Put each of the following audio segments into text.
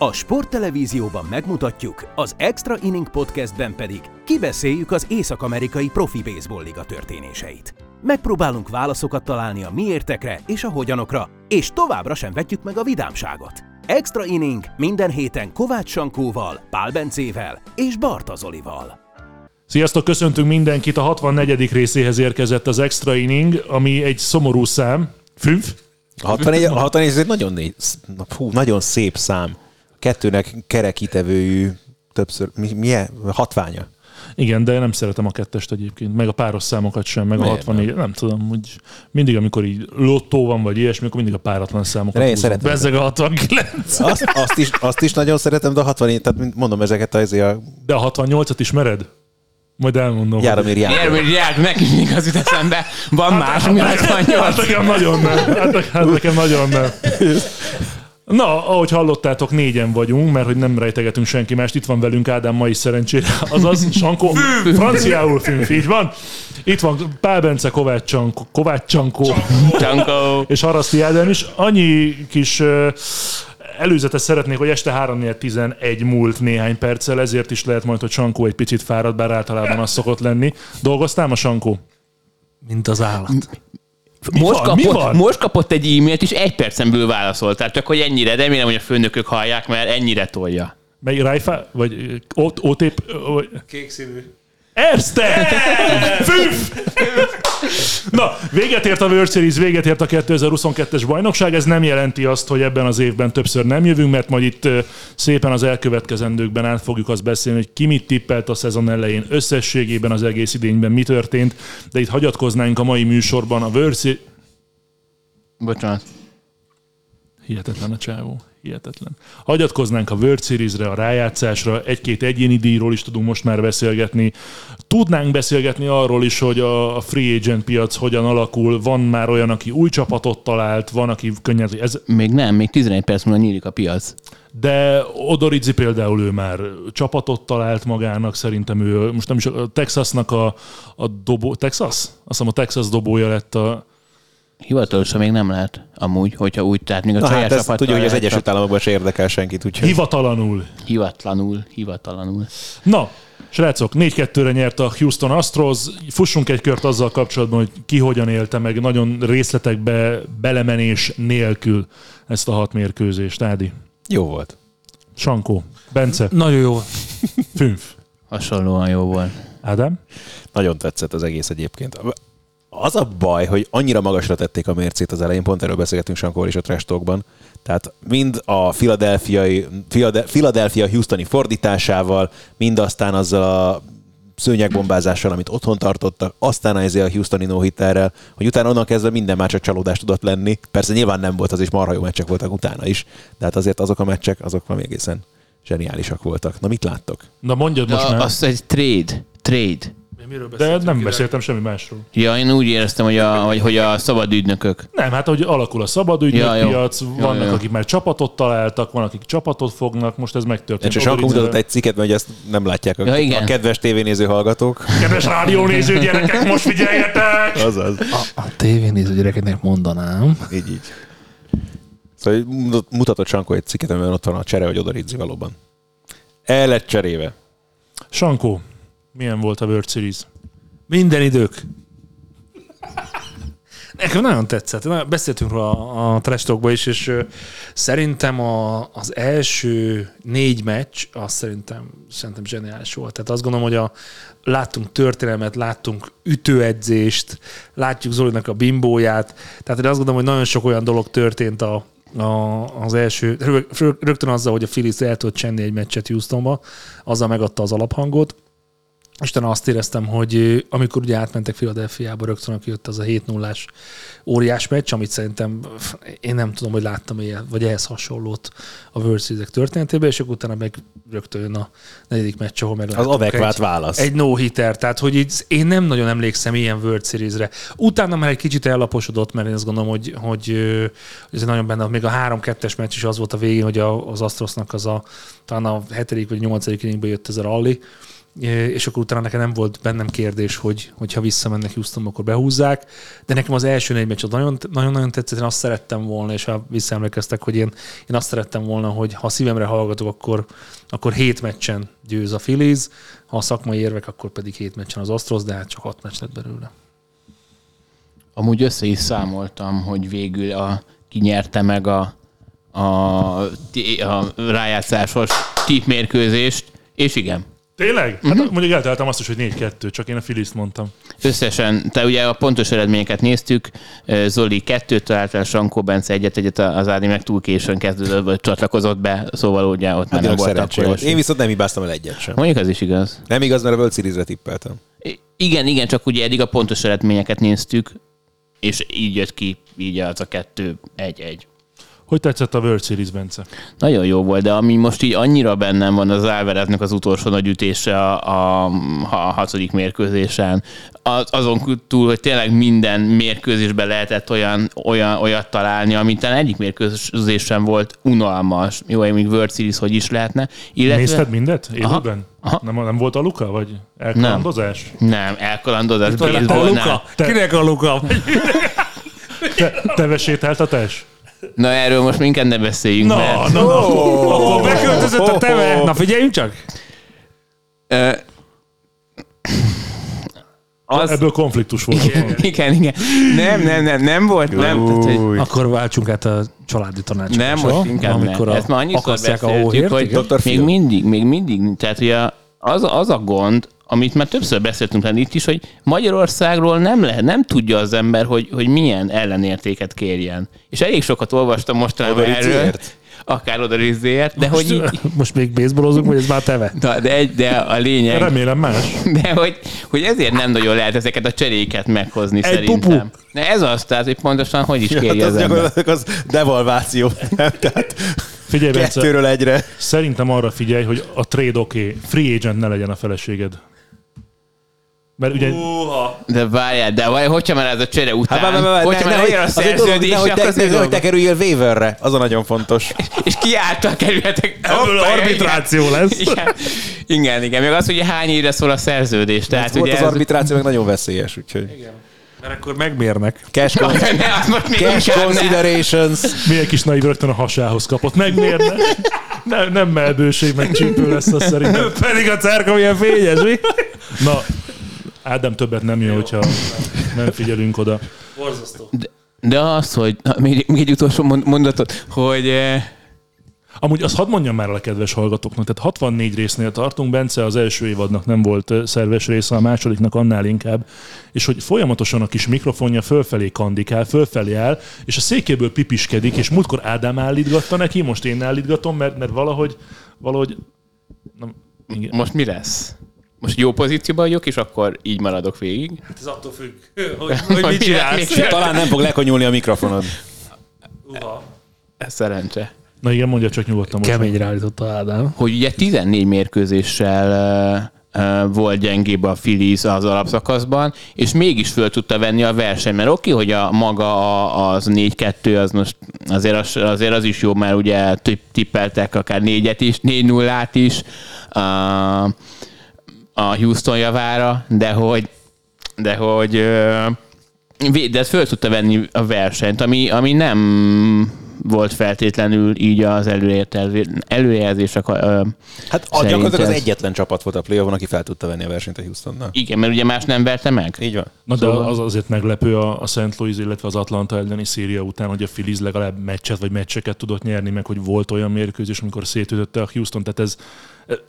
A sporttelevízióban megmutatjuk, az Extra Inning Podcastben pedig kibeszéljük az Észak-Amerikai Profi Baseball Liga történéseit. Megpróbálunk válaszokat találni a miértekre és a hogyanokra, és továbbra sem vetjük meg a vidámságot. Extra Inning minden héten Kovács Sankóval, Pál Bencével és Barta Zolival. Sziasztok, köszöntünk mindenkit! A 64. részéhez érkezett az Extra Inning, ami egy szomorú szám. Fünf? A 64, a 64 ez egy nagyon, hú, nagyon szép szám. Kettőnek kerekítevőjű többször, mi, milyen? Hatványa. Igen, de nem szeretem a kettest egyébként, meg a páros számokat sem, meg Miért a 64, nem? nem tudom, hogy mindig, amikor így lottó van, vagy ilyesmi, akkor mindig a páratlan számokat De én szeretem. Bezzeg a 69. Azt, azt, is, azt is nagyon szeretem, de a 64, tehát mondom ezeket azért a De a 68-at ismered? Majd elmondom. Járomír János. Érvényi Ják, nekünk még az jut eszembe. Van más, ami Hát 68. nekem nagyon nem. Hát, hát nekem nagyon nem. Na, ahogy hallottátok, négyen vagyunk, mert hogy nem rejtegetünk senki mást. Itt van velünk Ádám ma is szerencsére. Azaz, Sankó, franciául fünf, így van. Itt van Pál Bence, Kovács Csankó, Kovács Csankó Csankó. és Haraszti Ádám is. Annyi kis előzetes szeretnék, hogy este 3 11 múlt néhány perccel, ezért is lehet majd, hogy Sankó egy picit fáradt, bár általában az szokott lenni. Dolgoztál ma, Sankó? Mint az állat. Most, van? Mi kapott, van? most kapott egy e-mailt, és egy percen belül válaszolt. Tehát csak, hogy ennyire, remélem, hogy a főnökök hallják, mert ennyire tolja. Mely Rajfa? Vagy Ó- Ótép? ö, vagy- Kék színű. Erste! Füff! Na, véget ért a World Series, véget ért a 2022-es bajnokság. Ez nem jelenti azt, hogy ebben az évben többször nem jövünk, mert majd itt szépen az elkövetkezendőkben át fogjuk azt beszélni, hogy ki mit tippelt a szezon elején, összességében az egész idényben mi történt, de itt hagyatkoznánk a mai műsorban a World Series... Bocsánat. Hihetetlen a csávó. Hihetetlen. Hagyatkoznánk a World Series-re, a rájátszásra, egy-két egyéni díjról is tudunk most már beszélgetni. Tudnánk beszélgetni arról is, hogy a free agent piac hogyan alakul. Van már olyan, aki új csapatot talált, van, aki könnyed, ez, Még nem, még 11 perc múlva nyílik a piac. de Odorizzi például ő már csapatot talált magának, szerintem ő most nem is a Texasnak a, a dobó, Texas? Azt hiszem a Texas dobója lett a, Hivatalosan még nem lehet, amúgy, hogyha úgy, tehát még a Na saját hát tudja, hogy az Egyesült Államokban se érdekel senkit, úgyhogy hivatalanul Hivatlanul, hivatlanul. Na, srácok, 4-2-re nyert a Houston Astros. Fussunk egy kört azzal kapcsolatban, hogy ki hogyan élte meg nagyon részletekbe belemenés nélkül ezt a hat mérkőzést. Ádi, jó volt. Sankó, Bence, Nagyon jó. Fünf, Hasonlóan jó volt. Ádám. Nagyon tetszett az egész egyébként. Az a baj, hogy annyira magasra tették a mércét az elején, pont erről beszélgetünk Sankor is a Trash Talkban. Tehát mind a Philadelphia-i- Philade- Philadelphia Houstoni fordításával, mind aztán azzal a szőnyegbombázással, amit otthon tartottak, aztán ezzel a Houstoni no hitterrel, hogy utána onnan kezdve minden már csak csalódás tudott lenni. Persze nyilván nem volt az, és marha jó meccsek voltak utána is, de hát azért azok a meccsek, azok valami egészen zseniálisak voltak. Na mit láttok? Na mondjad most már. az egy trade. Trade. Miről De nem beszéltem semmi másról. Ja, én úgy éreztem, hogy a, hogy, hogy a szabad ügynökök. Nem, hát hogy alakul a szabadügynök Ja, jó. piac, Ja, vannak, ja. akik már csapatot találtak, van, akik csapatot fognak, most ez megtörtént. És Odorizzivel- mutatott egy cikket, mert hogy ezt nem látják a, Ja, igen. a kedves tévénéző hallgatók. Kedves rádiónéző gyerekek, most figyeljetek! Azaz. A, a tévénéző gyerekeknek mondanám. Így, így. Szóval mutat- mutatott Sankó egy cikket, amiben ott van a csere, hogy odaridzi valóban. El lett cseréve. Sankó, milyen volt a World Series? Minden idők. Nekem nagyon tetszett. Beszéltünk róla a, a Trash Talkba is, és ö, szerintem a, az első négy meccs, az szerintem, szerintem zseniális volt. Tehát azt gondolom, hogy a, láttunk történelmet, láttunk ütőedzést, látjuk Zolinak a bimbóját. Tehát én azt gondolom, hogy nagyon sok olyan dolog történt a, a, az első, rög- rög- rögtön azzal, hogy a Phillies el tudott csenni egy meccset Houstonba, azzal megadta az alaphangot. Isten azt éreztem, hogy amikor ugye átmentek Philadelphiába, rögtön jött az a 7 0 óriás meccs, amit szerintem én nem tudom, hogy láttam ilyen, vagy ehhez hasonlót a World Series történetében, és akkor utána meg rögtön jön a negyedik meccs, ahol meg Az adekvát válasz. egy no-hitter, tehát hogy így, én nem nagyon emlékszem ilyen World Series-re. Utána már egy kicsit ellaposodott, mert én azt gondolom, hogy, hogy, ez nagyon benne, még a 3-2-es meccs is az volt a végén, hogy az Astrosnak az a, talán a hetedik vagy nyolcadik inningben jött ez a rally, és akkor utána nekem nem volt bennem kérdés, hogy hogyha visszamennek Houstonba, akkor behúzzák, de nekem az első négy meccs nagyon-nagyon tetszett, én azt szerettem volna, és ha visszaemlékeztek, hogy én, én azt szerettem volna, hogy ha szívemre hallgatok, akkor, akkor hét meccsen győz a Phillies, ha a szakmai érvek, akkor pedig hét meccsen az Astros, de hát csak hat meccs lett belőle. Amúgy össze is számoltam, hogy végül a, ki nyerte meg a, a, a rájátszásos tippmérkőzést, és igen, Tényleg? Hát mondjuk eltaláltam azt is, hogy 4-2, csak én a Filiszt mondtam. Összesen, te ugye a pontos eredményeket néztük, Zoli kettőt talált el, Sankó Bence egyet, egyet az Ádi meg túl későn kezdődött, vagy csatlakozott be, szóval ugye ott már Hát nem tényleg volt. Én viszont nem hibáztam el egyet sem. Mondjuk ez is igaz. Nem igaz, mert a World Series-re tippeltem. Igen, igen, csak ugye eddig a pontos eredményeket néztük, és így jött ki, így az a kettő, egy, egy. Hogy tetszett a World Series, Bence? Nagyon jó volt, de ami most így annyira bennem van az Álvareznek az utolsó nagy ütése a, a, a hatodik mérkőzésen, az, azon túl, hogy tényleg minden mérkőzésben lehetett olyan, olyan, olyat találni, amit talán egyik mérkőzés sem volt unalmas. Jó, még World Series hogy is lehetne. Illetve... Nézted mindet élőben? Aha. Nem, nem volt a Luka, vagy elkalandozás? Nem, elkalandozás. Te baseballnál. Luka? Te- Kinek a Luka? Te, tevesétáltatás? Na erről most minket ne beszéljünk, Na, mert... na, na. Akkor beköltözött a teve. Na figyeljünk csak. Ö, az, Ebből konfliktus volt. igen, igen, igen. Nem, nem, nem, nem volt, nem. Tehát, hogy Akkor váltsunk át a családi tanácsokra. nem, most inkább amikor nem. a, Ezt már annyiszor akasztják a beszéltük, hóhért, hogy még mindig, még mindig, tehát ugye az, az a gond, amit már többször beszéltünk rá itt is, hogy Magyarországról nem lehet, nem tudja az ember, hogy, hogy milyen ellenértéket kérjen. És elég sokat olvastam mostanában erről. Akár oda Rizzéért, de hogy így, Most még baseballozunk, vagy ez már teve? Na, de, egy, de a lényeg, Remélem más. de hogy, hogy ezért nem nagyon lehet ezeket a cseréket meghozni szerintem. pupu. De ez az, tehát, hogy pontosan hogy is Ja, kérje hát az az ember. gyakorlatilag az devalváció. nem? Tehát Figyelj, Bence, kettőről egyre. szerintem arra figyelj, hogy a trade oké, okay, free agent ne legyen a feleséged. Mert ugye De várjál, de várjál, hogyha már ez a csere után, Hát, várj, várj, várj, hogyha ne- már nehogy- legyen a szerződés, nehogy te- nehogy dolog. te kerüljél waiverre. Az a nagyon fontos. És ki által kerülhetek? Ebből arbitráció igen. lesz. Igen, igen, igen. Meg az, hogy hány évre szól a szerződés. Tehát ugye az ez... arbitráció meg nagyon veszélyes, úgyhogy. Mert akkor megmérnek. Cash, con- Ne, még cash ne. considerations. milyen kis naiv rögtön a hasához kapott. Megmérne. Nem, nem melbőség, meg csípő lesz az szerintem. Pedig a cerka milyen fényes, mi? Na, Ádám többet nem jön, hogyha nem figyelünk oda. Borzasztó. De, de az, hogy na, még, még egy utolsó mond- mondatot, hogy eh, Amúgy azt hadd mondjam már el a kedves hallgatóknak, tehát 64 résznél tartunk, Bence az első évadnak nem volt ö, szerves része, a másodiknak annál inkább, és hogy folyamatosan a kis mikrofonja fölfelé kandikál, fölfelé áll, és a székéből pipiskedik, és múltkor Ádám állítgatta neki, most én állítgatom, mert, mert valahogy, valahogy, nem, igen. most mi lesz? Most jó pozícióban vagyok, és akkor így maradok végig. Ez attól függ, hogy, hogy mit mi csinálsz. Talán nem fog lekonyulni a mikrofonod. Uha. Ez szerencse. Na igen, mondja csak nyugodtan. most. Keményre állította Ádám. Hogy ugye 14 mérkőzéssel volt gyengébb a Phillies az alapszakaszban, és mégis föl tudta venni a verseny, mert oké, hogy a maga a, az 4-2, az most azért az, azért az is jó, mert ugye tipp- tippeltek akár 4-et is, 4-0-át is uh, a Houston javára, de hogy de hogy de föl tudta venni a versenyt, ami, ami nem volt feltétlenül így az előrejelzés- előrejelzések. Hát a, gyakorlatilag az egyetlen csapat volt a play aki fel tudta venni a versenyt a Houstonnal. Igen, mert ugye más nem verte meg. Így van. Na de Szóval- az azért meglepő a, a St. Louis, illetve az Atlanta elleni széria után, hogy a Phillies legalább meccset vagy meccseket tudott nyerni, meg hogy volt olyan mérkőzés, amikor szétütötte a Houston, tehát ez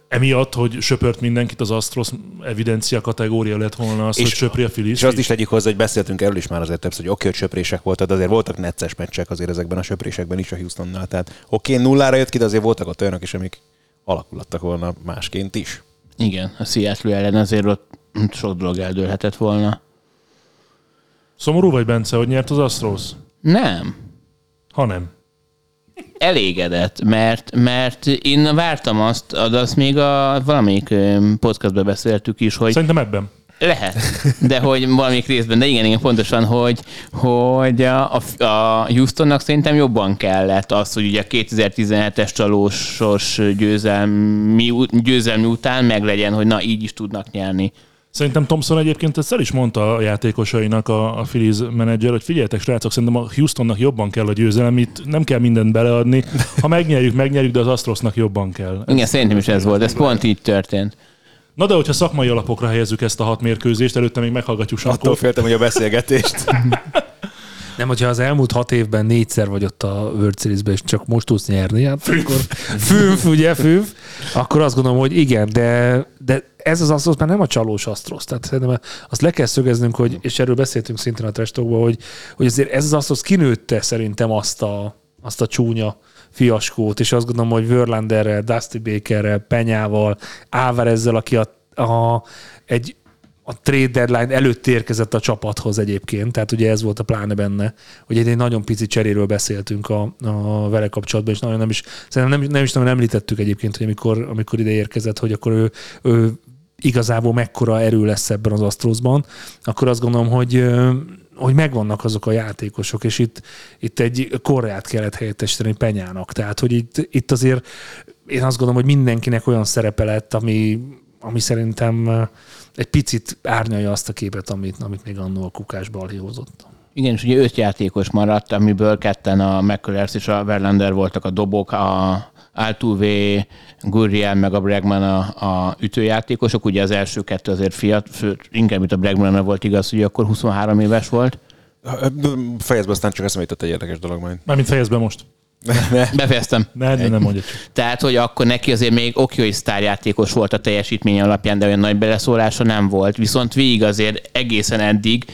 emiatt, hogy söpört mindenkit az Astros evidencia kategória lett volna az, És- hogy söpri a Phillies. És azt is tegyük hozzá, hogy beszéltünk erről is már azért többször, hogy oké, hogy söprések voltak, de azért voltak necces meccsek azért ezekben a söprésekben is a Houstonnál. Tehát oké, nullára jött ki, de azért voltak ott olyanok is, amik alakulattak volna másként is. Igen, a Seattle ellen azért ott sok dolog eldőlhetett volna. Szomorú vagy, Bence, hogy nyert az Astros? Nem. Ha nem. Elégedett, mert, mert én vártam azt, de azt még a valamelyik podcastban beszéltük is, hogy Szerintem ebben. Lehet, de hogy valamik részben, de igen, igen, pontosan, hogy, hogy a, a, a Houstonnak szerintem jobban kellett az, hogy ugye a 2017-es csalósos győzelmi, győzelmi után meglegyen, hogy na így is tudnak nyerni. Szerintem Thompson egyébként ezt el is mondta a játékosainak a, a Phillies menedzser, hogy figyeljetek srácok, szerintem a Houstonnak jobban kell a győzelem, itt nem kell mindent beleadni. Ha megnyerjük, megnyerjük, de az Astrosnak jobban kell. Igen, szerintem is ez volt, ez pont így történt. Na de hogyha szakmai alapokra helyezzük ezt a hat mérkőzést, előtte még meghallgatjuk Attól Sankót. féltem, hogy a beszélgetést. Nem, hogyha az elmúlt hat évben négyszer vagy ott a World series és csak most tudsz nyerni, hát akkor fűf, ugye, fűf, akkor azt gondolom, hogy igen, de, de ez az Astros már nem a csalós Astros. Tehát szerintem azt le kell szögeznünk, hogy, és erről beszéltünk szintén a trestokban, hogy, hogy azért ez az Astros kinőtte szerintem azt a, azt a csúnya fiaskót, és azt gondolom, hogy Verlanderrel, Dusty Bakerrel, Penyával, Álvarezzel, aki a, a, egy a trade deadline előtt érkezett a csapathoz egyébként, tehát ugye ez volt a pláne benne, hogy egy, nagyon pici cseréről beszéltünk a, a vele kapcsolatban, és nagyon nem is, szerintem nem, nem is nem említettük egyébként, hogy amikor, amikor ide érkezett, hogy akkor ő, ő igazából mekkora erő lesz ebben az Astrosban, akkor azt gondolom, hogy hogy megvannak azok a játékosok, és itt, itt egy korrát kellett helyettesíteni Penyának. Tehát, hogy itt, itt azért én azt gondolom, hogy mindenkinek olyan szerepe lett, ami, ami szerintem egy picit árnyalja azt a képet, amit, amit még annó a kukás balhé hozott. Igen, és ugye öt játékos maradt, amiből ketten a McCullers és a Verlander voltak a dobok, a Altuve, Gurriel meg a Bregman a, a ütőjátékosok. Ugye az első kettő azért fiat, fő, inkább mint a Bregman volt igaz, hogy akkor 23 éves volt. Fejezbe aztán csak eszembe jutott egy érdekes dolog majd. Mármint fejezd be most. Befejeztem. Ne, ne, nem mondja. Tehát, hogy akkor neki azért még oké, hogy sztárjátékos volt a teljesítmény alapján, de olyan nagy beleszólása nem volt. Viszont végig azért egészen eddig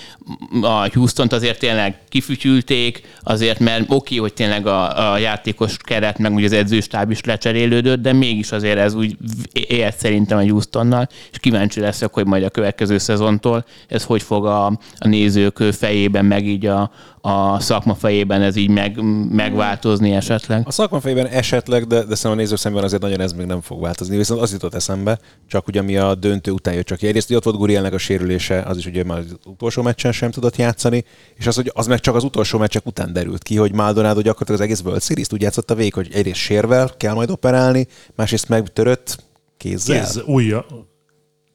a Houston-t azért tényleg kifütyülték, azért mert oké, hogy tényleg a, a játékos keret, meg ugye az edzőstáb is lecserélődött, de mégis azért ez úgy élt szerintem a Houstonnal, és kíváncsi leszek, hogy majd a következő szezontól ez hogy fog a, a nézők fejében, meg így a, a szakma fejében ez így meg, megváltozni esetleg. A szakma fejében esetleg, de, de szerintem a néző szemben azért nagyon ez még nem fog változni. Viszont az jutott eszembe, csak ugye mi a döntő után jött csak ki. Egyrészt hogy ott volt Gurielnek a sérülése, az is ugye már az utolsó meccsen sem tudott játszani, és az, hogy az meg csak az utolsó meccsek után derült ki, hogy Maldonado gyakorlatilag az egész World Series-t úgy játszotta végig, hogy egyrészt sérvel kell majd operálni, másrészt meg törött kézzel. Kéz, újja.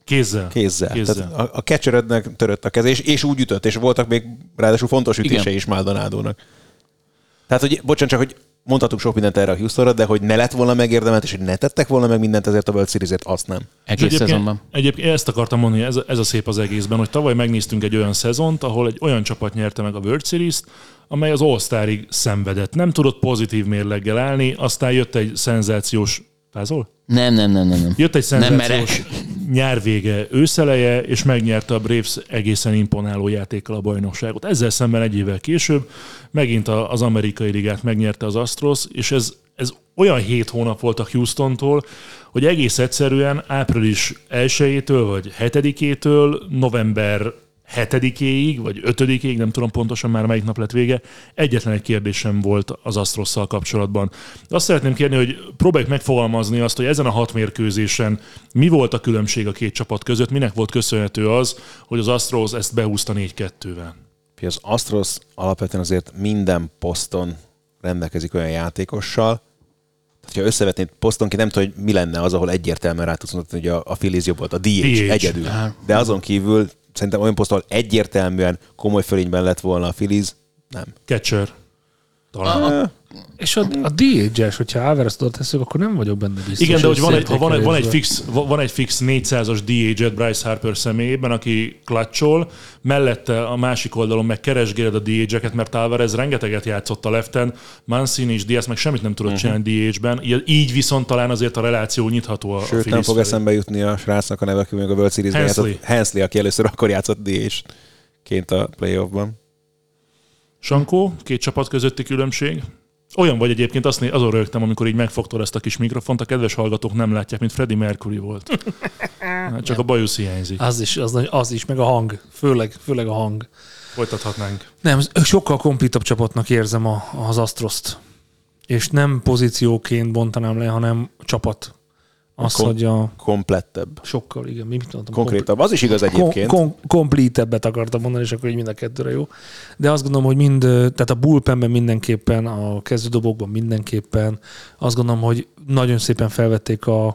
Kézzel. Kézzel. Kézzel. Tehát a, a catcherödnek törött a keze, és, és úgy ütött, és voltak még ráadásul fontos ütése Igen. is Maldonádónak. Tehát, hogy bocsánat, csak, hogy mondhatunk sok mindent erre a Houstonra, de hogy ne lett volna megérdemelt, és hogy ne tettek volna meg mindent ezért a World Series-ért, azt nem. És Egész szezonban. egyébként ezt akartam mondani, ez, ez a szép az egészben, hogy tavaly megnéztünk egy olyan szezont, ahol egy olyan csapat nyerte meg a World Series-t, amely az All-Starig szenvedett. Nem tudott pozitív mérleggel állni, aztán jött egy szenzációs... Fázol? Nem, nem, nem, nem. nem. Jött egy szenzációs nyárvége, őszeleje, és megnyerte a Braves egészen imponáló játékkal a bajnokságot. Ezzel szemben egy évvel később megint az amerikai ligát megnyerte az Astros, és ez, ez olyan hét hónap volt a Houstontól, hogy egész egyszerűen április 1-től vagy 7-től november 7-éig, vagy 5-ig, nem tudom pontosan már melyik nap lett vége, egyetlen egy kérdésem volt az Astrosszal kapcsolatban. Azt szeretném kérni, hogy próbáljuk megfogalmazni azt, hogy ezen a hat mérkőzésen mi volt a különbség a két csapat között, minek volt köszönhető az, hogy az Astros ezt behúzta 4-2-vel. Hogy az Astros alapvetően azért minden poszton rendelkezik olyan játékossal, tehát, ha összevetnéd posztonként, nem tudom, hogy mi lenne az, ahol egyértelműen rá tudsz mondani, hogy a, a Phillies jobb volt, a DH, DH. egyedül. De azon kívül szerintem olyan poszton, ahol egyértelműen komoly fölényben lett volna a Phillies, nem. Catcher. Talán. És a, a DH-es, hogyha Álvarez oda tesszük, akkor nem vagyok benne biztos. Igen, de hogy van egy, ha van, egy, van, egy fix, van egy fix 400-as DH-et Bryce Harper személyében, aki klacsol, mellette a másik oldalon meg keresgéled a DH-eket, mert Alvarez rengeteget játszott a leften, Mancini és Diaz meg semmit nem tudott csinálni DH-ben, így- így viszont talán azért a reláció nyitható a, a Sőt, nem Phillies fog felé. eszembe jutni a srácnak a neve, aki még a World Series-ben Hensley. játszott. Hensley, aki először akkor játszott DH-ként a playoffban. Sankó, két csapat közötti különbség. Olyan vagy egyébként, azt né- azon rögtem, amikor így megfogtad ezt a kis mikrofont, a kedves hallgatók nem látják, mint Freddie Mercury volt. Hát Csak a bajusz hiányzik. Az is, az, az is, meg a hang. Főleg, főleg a hang. Folytathatnánk. Nem, sokkal komplitabb csapatnak érzem a, az Astroszt. És nem pozícióként bontanám le, hanem csapat. Az, Kom- hogy a Komplettebb. sokkal, igen, mi mit mondtam? Konkrétabb. Az is igaz egyébként. Kom- kom- completebbet akartam mondani, és akkor így mind a kettőre jó. De azt gondolom, hogy mind, tehát a bullpenben mindenképpen, a kezdődobokban mindenképpen, azt gondolom, hogy nagyon szépen felvették a,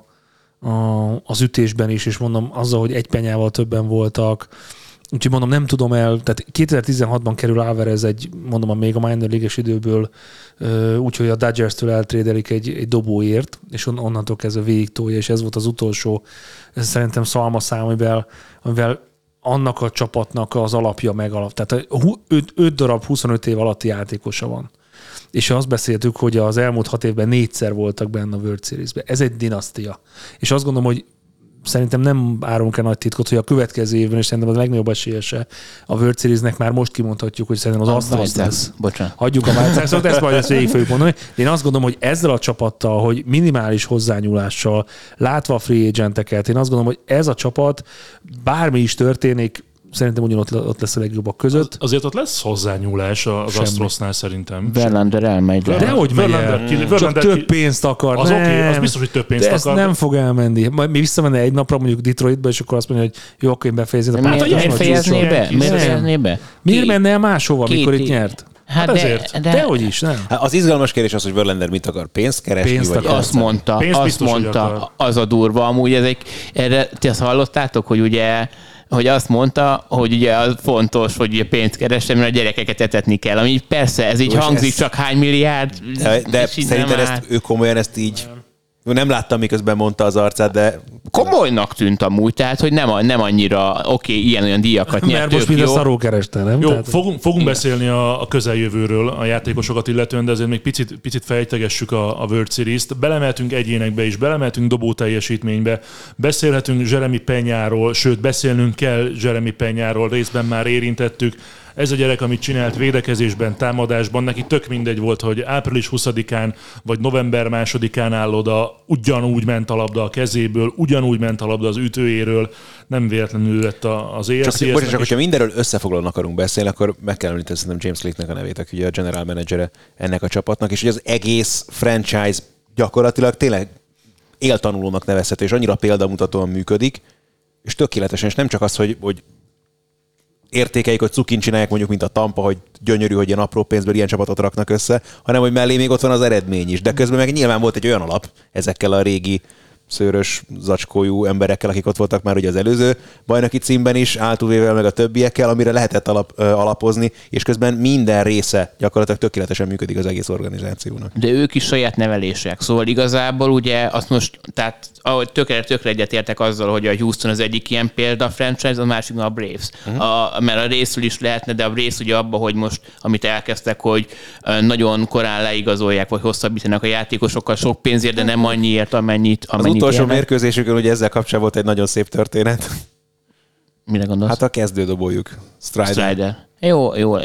a, az ütésben is, és mondom, azzal, hogy egy penyával többen voltak, Úgyhogy mondom, nem tudom el, tehát 2016-ban kerül Alvarez egy, mondom, a még a minor league időből, úgyhogy a Dodgers-től eltrédelik egy, egy dobóért, és on, onnantól kezdve végig tolja, és ez volt az utolsó, ez szerintem szalmaszám, amivel, amivel annak a csapatnak az alapja megalap. Tehát 5 darab 25 év alatti játékosa van. És azt beszéltük, hogy az elmúlt hat évben négyszer voltak benne a World Series-be. Ez egy dinasztia. És azt gondolom, hogy szerintem nem árulunk el nagy titkot, hogy a következő évben, és szerintem az a legnagyobb esélyese a World Series-nek már most kimondhatjuk, hogy szerintem az Astros Sox. lesz. Bocsánat. Hagyjuk a White Sox-ot, ezt majd ezt végig fogjuk mondani. De én azt gondolom, hogy ezzel a csapattal, hogy minimális hozzányúlással, látva a free agenteket, én azt gondolom, hogy ez a csapat bármi is történik, szerintem ugyanott ott lesz a legjobbak között. Azért ott lesz hozzányúlás az Semmi. Astrosnál szerintem. Verlander elmegy. De hogy megy el? Csak több pénzt akar. Az oké, okay, az biztos, hogy több pénzt De ezt akar. nem fog elmenni. Majd mi visszamenne egy napra mondjuk Detroitba, és akkor azt mondja, hogy jó, akkor én befejezem. Hát, miért, hogy miért az fejezné be? Miért fejezné be? Miért menne el máshova, Két amikor itt nyert? Hát, Hát de, ezért. de, Dehogy is, nem? Hát az izgalmas kérdés az, hogy Verlander mit akar, pénzt keresni, Pénzt vagy akar. azt mondta, Pénzt azt biztos, hogy mondta, az a durva. Amúgy ezek, erre, ti azt hallottátok, hogy ugye hogy azt mondta, hogy ugye az fontos, hogy ugye pénzt keresem, mert a gyerekeket etetni kell. Ami persze, ez így és hangzik, ez- csak hány milliárd. De, de szerinted ezt, ő komolyan ezt így... Nem láttam, miközben mondta az arcát, de Komolynak tűnt amúgy, tehát, hogy nem, a- nem annyira, oké, okay, ilyen-olyan díjakat nyert, Mert most mind a szaró kereste, nem? Jó, Tehát- fogunk, fogunk beszélni a, a közeljövőről, a játékosokat illetően, de azért még picit, picit fejtegessük a, a World Series-t. Belemeltünk egyénekbe is, belemeltünk dobó teljesítménybe, beszélhetünk Jeremy Penyáról, sőt, beszélnünk kell Jeremy Penyáról, részben már érintettük. Ez a gyerek, amit csinált védekezésben, támadásban, neki tök mindegy volt, hogy április 20-án vagy november 2-án áll oda, ugyanúgy ment a labda a kezéből, ugyanúgy ment a labda az ütőjéről, nem véletlenül lett az csak, ELCS-nek bocsánat, csak hogyha mindenről összefoglalóan akarunk beszélni, akkor meg kell említeni szerintem James Clicknek a nevét, aki ugye a general managere ennek a csapatnak, és hogy az egész franchise gyakorlatilag tényleg éltanulónak nevezhető, és annyira példamutatóan működik, és tökéletesen, és nem csak az, hogy, hogy értékeik, hogy cukin csinálják mondjuk, mint a Tampa, hogy gyönyörű, hogy ilyen apró pénzből ilyen csapatot raknak össze, hanem hogy mellé még ott van az eredmény is. De közben meg nyilván volt egy olyan alap ezekkel a régi szőrös, zacskójú emberekkel, akik ott voltak már ugye az előző bajnoki címben is, Altuvével meg a többiekkel, amire lehetett alap, alapozni, és közben minden része gyakorlatilag tökéletesen működik az egész organizációnak. De ők is saját nevelések. Szóval igazából ugye azt most, tehát ahogy tökre, tökre egyetértek azzal, hogy a Houston az egyik ilyen példa, a franchise, a másik a Braves. Uh-huh. A, mert a részül is lehetne, de a rész ugye abban, hogy most, amit elkezdtek, hogy nagyon korán leigazolják, vagy hosszabbítanak a játékosokkal sok pénzért, de nem annyiért, amennyit, amennyit utolsó érnek. mérkőzésükön ugye ezzel kapcsolatban volt egy nagyon szép történet. Mire gondolsz? Hát a kezdődobójuk. Strider. Strider. Jó, jó,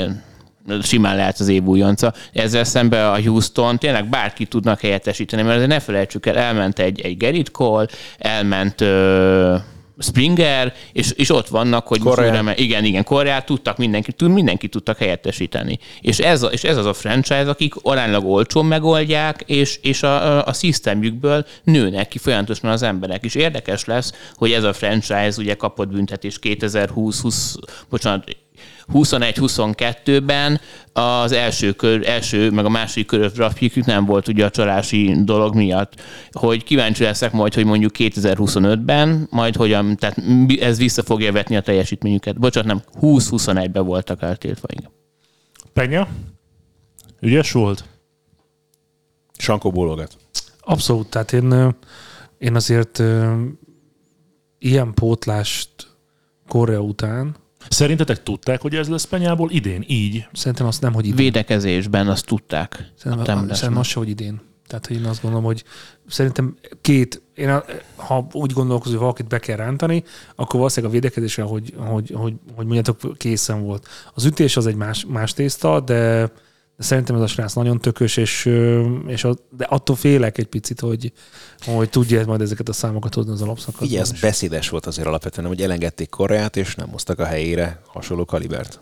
simán lehet az év újonca. Ezzel szemben a Houston tényleg bárki tudnak helyettesíteni, mert azért ne felejtsük el, elment egy, egy Gerrit Cole, elment ö, Springer, és, és ott vannak, hogy me- igen, igen, Koreát tudtak, mindenki, tud, mindenki tudtak helyettesíteni. És ez, a, és ez az a franchise, akik aránylag olcsón megoldják, és, és a, a, a szisztemjükből nőnek ki folyamatosan az emberek. És érdekes lesz, hogy ez a franchise ugye kapott büntetés 2020, 20, bocsánat, 21-22-ben az első, kör, első meg a második körös draftjük nem volt ugye a csalási dolog miatt. Hogy kíváncsi leszek majd, hogy mondjuk 2025-ben, majd hogyan, tehát ez vissza fogja vetni a teljesítményüket. Bocsánat, nem, 20-21-ben voltak eltiltva. Igen. Penya? Ügyes volt? Sankó bólogat. Abszolút, tehát én, én azért ilyen pótlást Korea után, Szerintetek tudták, hogy ez lesz Penyából idén? Így? szerintem azt nem, hogy idén. Védekezésben azt tudták. a Szerintem, támadásban. szerintem az se, hogy idén. Tehát, hogy én azt gondolom, hogy szerintem két, én a, ha úgy gondolkozom, hogy valakit be kell rántani, akkor valószínűleg a védekezésre, hogy, hogy, hogy, hogy mondjátok, készen volt. Az ütés az egy más, más tészta, de, de szerintem ez a srác nagyon tökös, és, és a, de attól félek egy picit, hogy, hogy tudja majd ezeket a számokat hozni az alapszakaszban. Ugye ez beszédes volt azért alapvetően, hogy elengedték Koreát, és nem hoztak a helyére hasonló kalibert.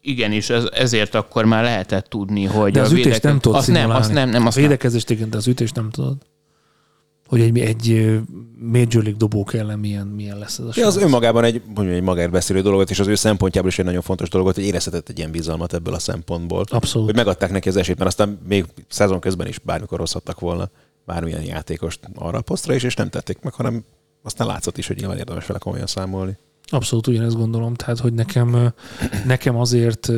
Igen, és ez, ezért akkor már lehetett tudni, hogy De a az ütést védeke- nem tudod azt nem, azt szimulálni. nem, nem, a azt nem. védekezést igen, de az ütést nem tudod. Hogy egy, egy Major League dobók ellen milyen, milyen lesz ez a Ja, az önmagában egy, mondjuk egy magáért beszélő dolog volt, és az ő szempontjából is egy nagyon fontos dolog volt, hogy érezhetett egy ilyen bizalmat ebből a szempontból. Abszolút. Hogy megadták neki az esélyt, mert aztán még szezon közben is bármikor hozhattak volna bármilyen játékost arra a posztra is, és nem tették meg, hanem aztán látszott is, hogy nyilván érdemes vele komolyan számolni. Abszolút ugyanezt gondolom, tehát hogy nekem, nekem azért,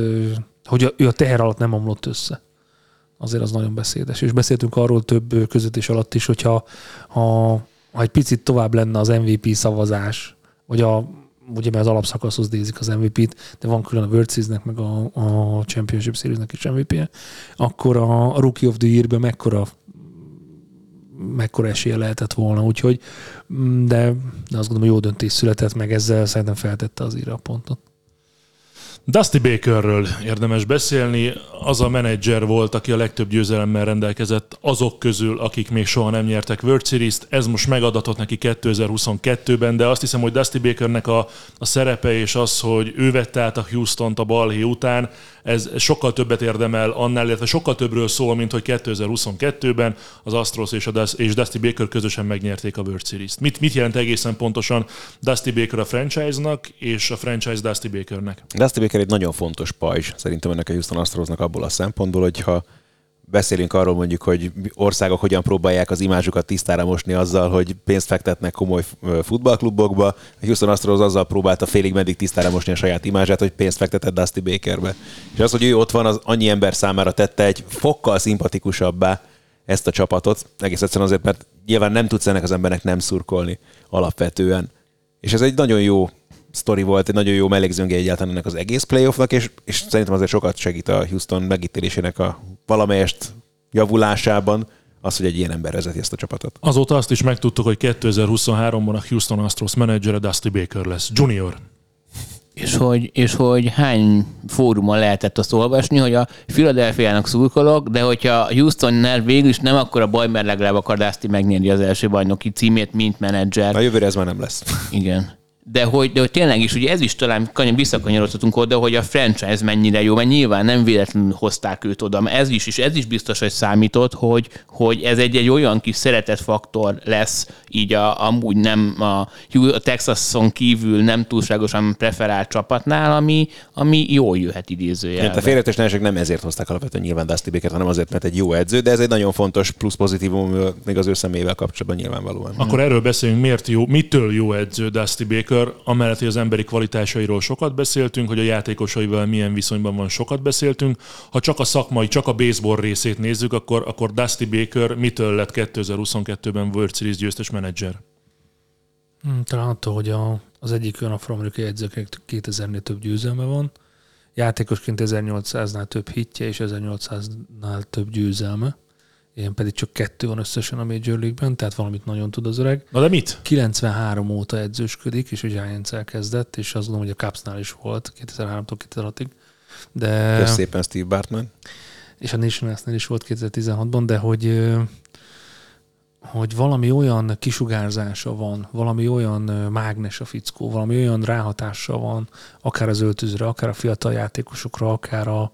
hogy ő a teher alatt nem omlott össze. Azért az nagyon beszédes. És beszéltünk arról több közvetés alatt is, hogyha ha, ha egy picit tovább lenne az MVP szavazás, vagy a, ugye mert az alapszakaszhoz nézik az MVP-t, de van külön a World Series-nek, meg a, a Championship Series-nek is MVP-je, akkor a, Rookie of the Year-ben mekkora mekkora esélye lehetett volna, úgyhogy mm, de, de azt gondolom, hogy jó döntés született, meg ezzel szerintem feltette az íra. Dusty Bakerről érdemes beszélni. Az a menedzser volt, aki a legtöbb győzelemmel rendelkezett azok közül, akik még soha nem nyertek World Series-t. Ez most megadatott neki 2022-ben, de azt hiszem, hogy Dusty Bakernek a, a szerepe és az, hogy ő vette át a Houston-t a balhé után, ez sokkal többet érdemel annál, illetve sokkal többről szól, mint hogy 2022-ben az Astros és, a Dust, és Dusty Baker közösen megnyerték a World Series-t. Mit, mit jelent egészen pontosan Dusty Baker a franchise-nak és a franchise Dusty Bakernek? Dusty Baker egy nagyon fontos pajzs szerintem ennek a Houston Astrosnak abból a szempontból, hogyha beszélünk arról mondjuk, hogy országok hogyan próbálják az imázsukat tisztára mosni azzal, hogy pénzt fektetnek komoly futballklubokba. A Houston Astros azzal próbálta félig meddig tisztára mosni a saját imázsát, hogy pénzt fektetett Dusty Bakerbe. És az, hogy ő ott van, az annyi ember számára tette egy fokkal szimpatikusabbá ezt a csapatot, egész egyszerűen azért, mert nyilván nem tudsz ennek az embernek nem szurkolni alapvetően. És ez egy nagyon jó sztori volt, egy nagyon jó mellékzőnge egyáltalán ennek az egész playoffnak, és, és szerintem azért sokat segít a Houston megítélésének a valamelyest javulásában az, hogy egy ilyen ember vezeti ezt a csapatot. Azóta azt is megtudtuk, hogy 2023-ban a Houston Astros menedzsere Dusty Baker lesz. Junior. És hogy, és hogy hány fórumon lehetett azt olvasni, hogy a Philadelphia-nak szurkolok, de hogyha Houstonnál végül is nem akkor a baj, mert legalább akar Dusty megnyerni az első bajnoki címét, mint menedzser. A jövőre ez már nem lesz. Igen. De hogy, de hogy tényleg is, ugye ez is talán kanyar visszakanyarodhatunk oda, hogy a franchise mennyire jó, mert nyilván nem véletlenül hozták őt oda. Mert Ez is, és ez is biztos, hogy számított, hogy, hogy ez egy, egy olyan kis szeretett faktor lesz, így a, amúgy nem a, a Texason kívül nem túlságosan preferált csapatnál, ami, ami jól jöhet idézőjelben. a félretes nem ezért hozták alapvetően nyilván Dusty Baker, hanem azért, mert egy jó edző, de ez egy nagyon fontos plusz pozitívum még az ő személyével kapcsolatban nyilvánvalóan. Akkor erről beszélünk, miért jó, mitől jó edző Dusty Baker, amellett, hogy az emberi kvalitásairól sokat beszéltünk, hogy a játékosaival milyen viszonyban van, sokat beszéltünk. Ha csak a szakmai, csak a baseball részét nézzük, akkor, akkor Dusty Baker mitől lett 2022-ben World Series győztes menedzser? Hmm, Talán attól, hogy a, az egyik olyan afroamerikai edzőknek 2000-nél több győzelme van, játékosként 1800-nál több hitje és 1800-nál több győzelme. Ilyen pedig csak kettő van összesen a Major League-ben, tehát valamit nagyon tud az öreg. Na de mit? 93 óta edzősködik, és a giants kezdett, és azt gondolom, hogy a Cubsnál is volt 2003-tól 2006-ig. De, Kösz szépen Steve Bartman. és a Nationalsnél is volt 2016-ban, de hogy hogy valami olyan kisugárzása van, valami olyan mágnes a fickó, valami olyan ráhatása van, akár az öltözőre, akár a fiatal játékosokra, akár a,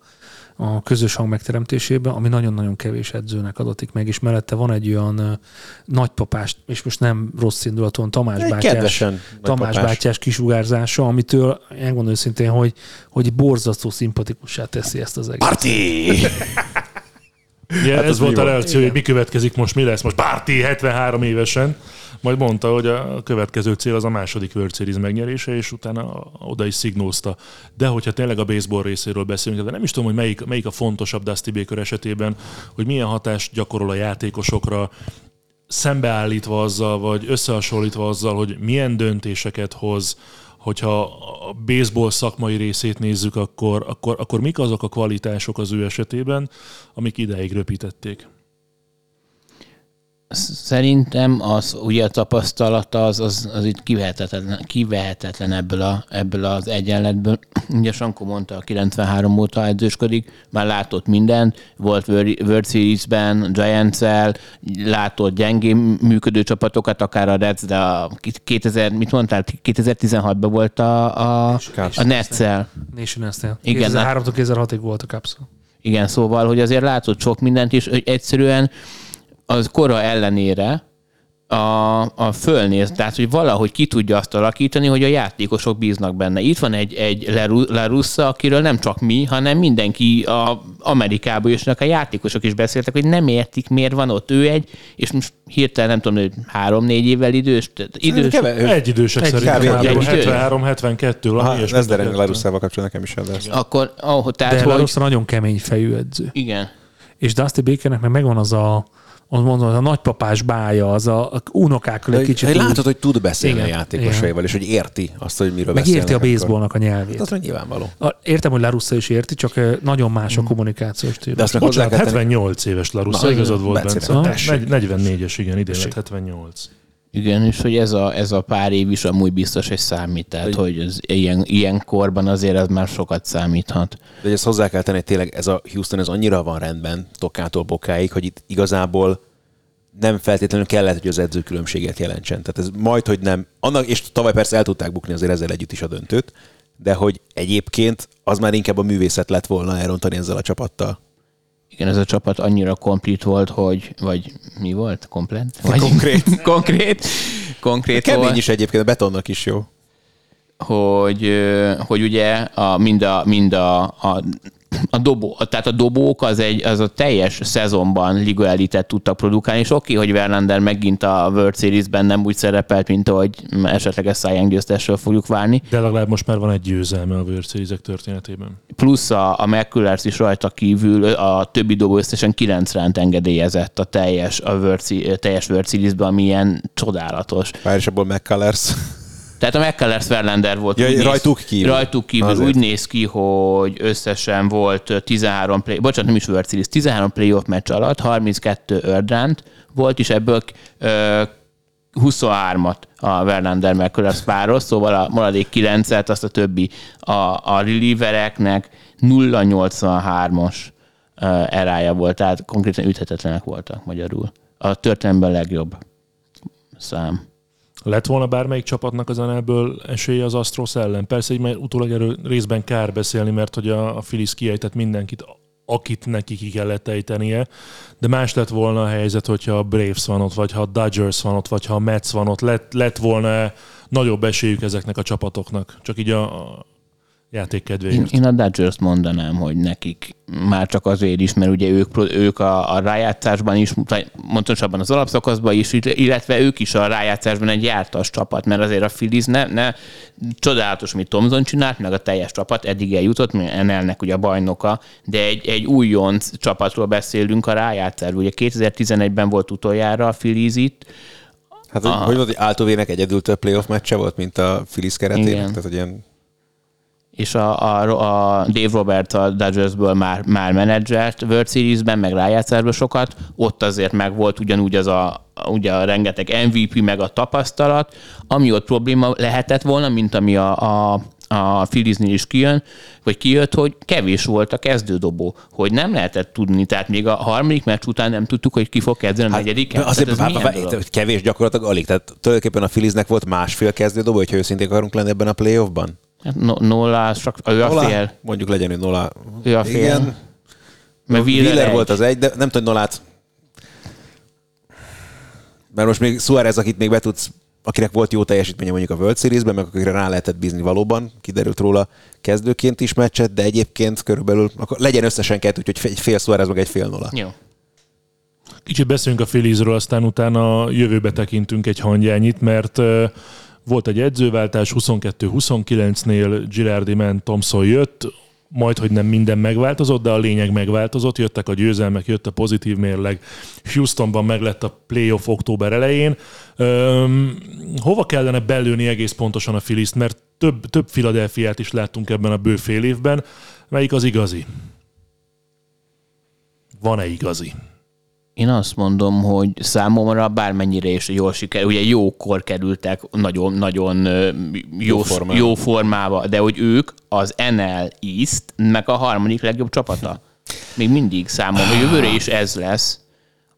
a közös hang megteremtésében, ami nagyon-nagyon kevés edzőnek adatik meg, és mellette van egy olyan nagypapás, és most nem rossz indulaton, Tamás Egy bátyás, Tamás bátyás kisugárzása, amitől elmondom őszintén, hogy, hogy borzasztó szimpatikussá teszi ezt az egész. Parti! Ja, Hát ez volt a reakció, hogy mi következik most, mi lesz most. Bárti 73 évesen. Majd mondta, hogy a következő cél az a második World Series megnyerése, és utána oda is szignózta. De hogyha tényleg a baseball részéről beszélünk, de nem is tudom, hogy melyik, melyik a fontosabb Dusty Baker esetében, hogy milyen hatást gyakorol a játékosokra, szembeállítva azzal, vagy összehasonlítva azzal, hogy milyen döntéseket hoz, hogyha a baseball szakmai részét nézzük, akkor, akkor, akkor mik azok a kvalitások az ő esetében, amik ideig röpítették? Szerintem az ugye a tapasztalata az, az, az itt kivehetetlen, kivehetetlen ebből, a, ebből az egyenletből. Ugye Sankó mondta, a 93 óta edzősködik, már látott mindent, volt World Series-ben, giants látott gyengén működő csapatokat, akár a Reds, de a 2000, mit mondtál, 2016-ban volt a, a, a Netszel. Nationalsnél. Igen, 2003-tól 2006-ig volt a Cubs. Igen, szóval, hogy azért látott sok mindent, és hogy egyszerűen az kora ellenére a, a fölnéz, tehát hogy valahogy ki tudja azt alakítani, hogy a játékosok bíznak benne. Itt van egy, egy Larussa, akiről nem csak mi, hanem mindenki a Amerikában is, a játékosok is beszéltek, hogy nem értik, miért van ott ő egy, és most hirtelen nem tudom, hogy három-négy évvel idős. tehát idős Keve- Egy idősek Egy szerintem. kb. Egy egy idő. 73, 72, valami Aha, ilyesmi. ez dereng Larusszával kapcsolatban nekem is el lesz. akkor, oh, tehát, De hogy, Larussa nagyon kemény fejű edző. igen. És Dusty Bakernek meg megvan az a azt mondom, az a nagypapás bája, az a, a unokákkal egy kicsit hogy úgy- látod, hogy tud beszélni Igen, a játékosaival, és hogy érti azt, hogy miről meg érti beszélnek. a baseballnak a nyelvét. Az meg nyilvánvaló. A- Értem, hogy Larussa is érti, csak nagyon más a kommunikációs stílus. Hmm. De azt meg hozzá Bocsánat, kell tenni. 78 éves Larussa, igazad volt, Bence, Bence. tessék. Negy- 44-es, igen, idén lett 78. Igen, és hogy ez a, ez a pár év is amúgy biztos, hogy számít. Tehát, hogy ez ilyen, ilyen korban azért ez már sokat számíthat. De hogy ezt hozzá kell tenni, hogy tényleg ez a Houston ez annyira van rendben, tokától bokáig, hogy itt igazából nem feltétlenül kellett, hogy az edző különbséget jelentsen. Tehát ez majd, hogy nem. Annak, és tavaly persze el tudták bukni azért ezzel együtt is a döntőt, de hogy egyébként az már inkább a művészet lett volna elrontani ezzel a csapattal. Igen, ez a csapat annyira komplet volt, hogy, vagy mi volt? Komplet? Vagy, Konkrét. konkrét. Konkrét Kemény volt, is egyébként, a betonnak is jó. hogy, hogy ugye a, mind, a, mind a, a a dobó, tehát a dobók az, egy, az a teljes szezonban Liga Elitet tudtak produkálni, és oké, hogy Verlander megint a World Series-ben nem úgy szerepelt, mint ahogy esetleg Cy Young győztesről fogjuk várni, De legalább most már van egy győzelme a World Series történetében. plusz a, a McCullers is rajta kívül a többi dobó összesen 9 ránt engedélyezett a teljes, a World, teljes World Series-ben, ami ilyen csodálatos. Várj, és abból McCullers. Tehát a McCullers Verlander volt. Ja, úgy néz- rajtuk kívül. Rajtuk kívül Azért. úgy néz ki, hogy összesen volt 13 play, bocsánat, nem is World Series, 13 playoff meccs alatt, 32 earned volt, és ebből ö, 23-at a Verlander McCullers páros, szóval a maradék 9-et, azt a többi a, a relievereknek 0-83-as ö, erája volt, tehát konkrétan üthetetlenek voltak magyarul. A történelemben legjobb szám. Lett volna bármelyik csapatnak az NL-ből esélye az Astros ellen? Persze, így már utólag erről részben kár beszélni, mert hogy a, a Phillies kiejtett mindenkit, akit neki ki kellett ejtenie, de más lett volna a helyzet, hogyha a Braves van ott, vagy ha a Dodgers van ott, vagy ha a Mets van ott, lett, lett volna nagyobb esélyük ezeknek a csapatoknak. Csak így a, a játék Én, kedvéért. én a Dodgers mondanám, hogy nekik már csak azért is, mert ugye ők, ők a, a rájátszásban is, pontosabban az alapszakaszban is, illetve ők is a rájátszásban egy jártas csapat, mert azért a Phillies ne, ne csodálatos, amit Thomson csinált, meg a teljes csapat eddig eljutott, NL-nek ugye a bajnoka, de egy, egy újonc csapatról beszélünk a rájátszásban. Ugye 2011-ben volt utoljára a Phillies itt, Hát, hogy, Aha. hogy volt, hogy Altovének egyedül több playoff meccse volt, mint a Phillies keretének? Igen. Tehát, hogy ilyen és a, a, a Dave Robert a Dodgersből már, már menedzselt World Series-ben, meg rájátszásban sokat, ott azért meg volt ugyanúgy az a, ugye a rengeteg MVP, meg a tapasztalat, ami ott probléma lehetett volna, mint ami a, a a Philliesnél is kijön, vagy kijött, hogy kevés volt a kezdődobó, hogy nem lehetett tudni, tehát még a harmadik meccs után nem tudtuk, hogy ki fog kezdeni a negyediken. Hát, Azért bá, ez bá, milyen bá, dolog? hogy kevés gyakorlatilag alig. Tehát tulajdonképpen a Philliesnek volt másfél kezdődobó, hogyha őszintén akarunk lenni ebben a playoffban. Hát no, Nola, csak ő a fél. Mondjuk legyen, hogy Nola. Ő a fél. Igen. Mert Wheeler, Wheeler, volt az egy, de nem tudom, Nolát. Mert most még Suárez, akit még be tudsz, akinek volt jó teljesítménye mondjuk a World Series-ben, meg akikre rá lehetett bízni valóban, kiderült róla kezdőként is meccset, de egyébként körülbelül akkor legyen összesen kettő, úgyhogy egy fél Suárez, meg egy fél Nola. Jó. Kicsit beszélünk a Philliesről, aztán utána a jövőbe tekintünk egy hangyányit, mert volt egy edzőváltás 22-29-nél, Girardi ment, Thompson jött, majd, hogy nem minden megváltozott, de a lényeg megváltozott, jöttek a győzelmek, jött a pozitív mérleg. Houstonban meglett a playoff október elején. Öm, hova kellene belőni egész pontosan a phillies mert több, több Philadelphiát is láttunk ebben a bő fél évben. Melyik az igazi? Van-e igazi? Én azt mondom, hogy számomra bármennyire is jól sikerül, ugye jókor kerültek nagyon, nagyon ö, jó, jó, formába. jó formába, de hogy ők az NL East, meg a harmadik legjobb csapata. Még mindig számomra, jövőre is ez lesz.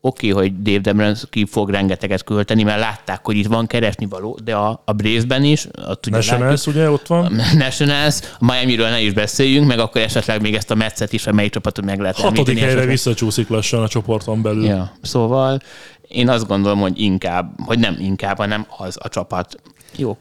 Oké, okay, hogy Dave Demrensky fog rengeteget költeni, mert látták, hogy itt van keresni való, de a, a Braves-ben is, ott ugye látjuk, Nationals ugye ott van? Nationals, a Miami-ről ne is beszéljünk, meg akkor esetleg még ezt a Metszet is, amelyik csapatot meg lehet Hatodik helyre visszacsúszik lassan a csoporton belül. Ja, szóval én azt gondolom, hogy inkább, hogy nem inkább, hanem az a csapat. Jó,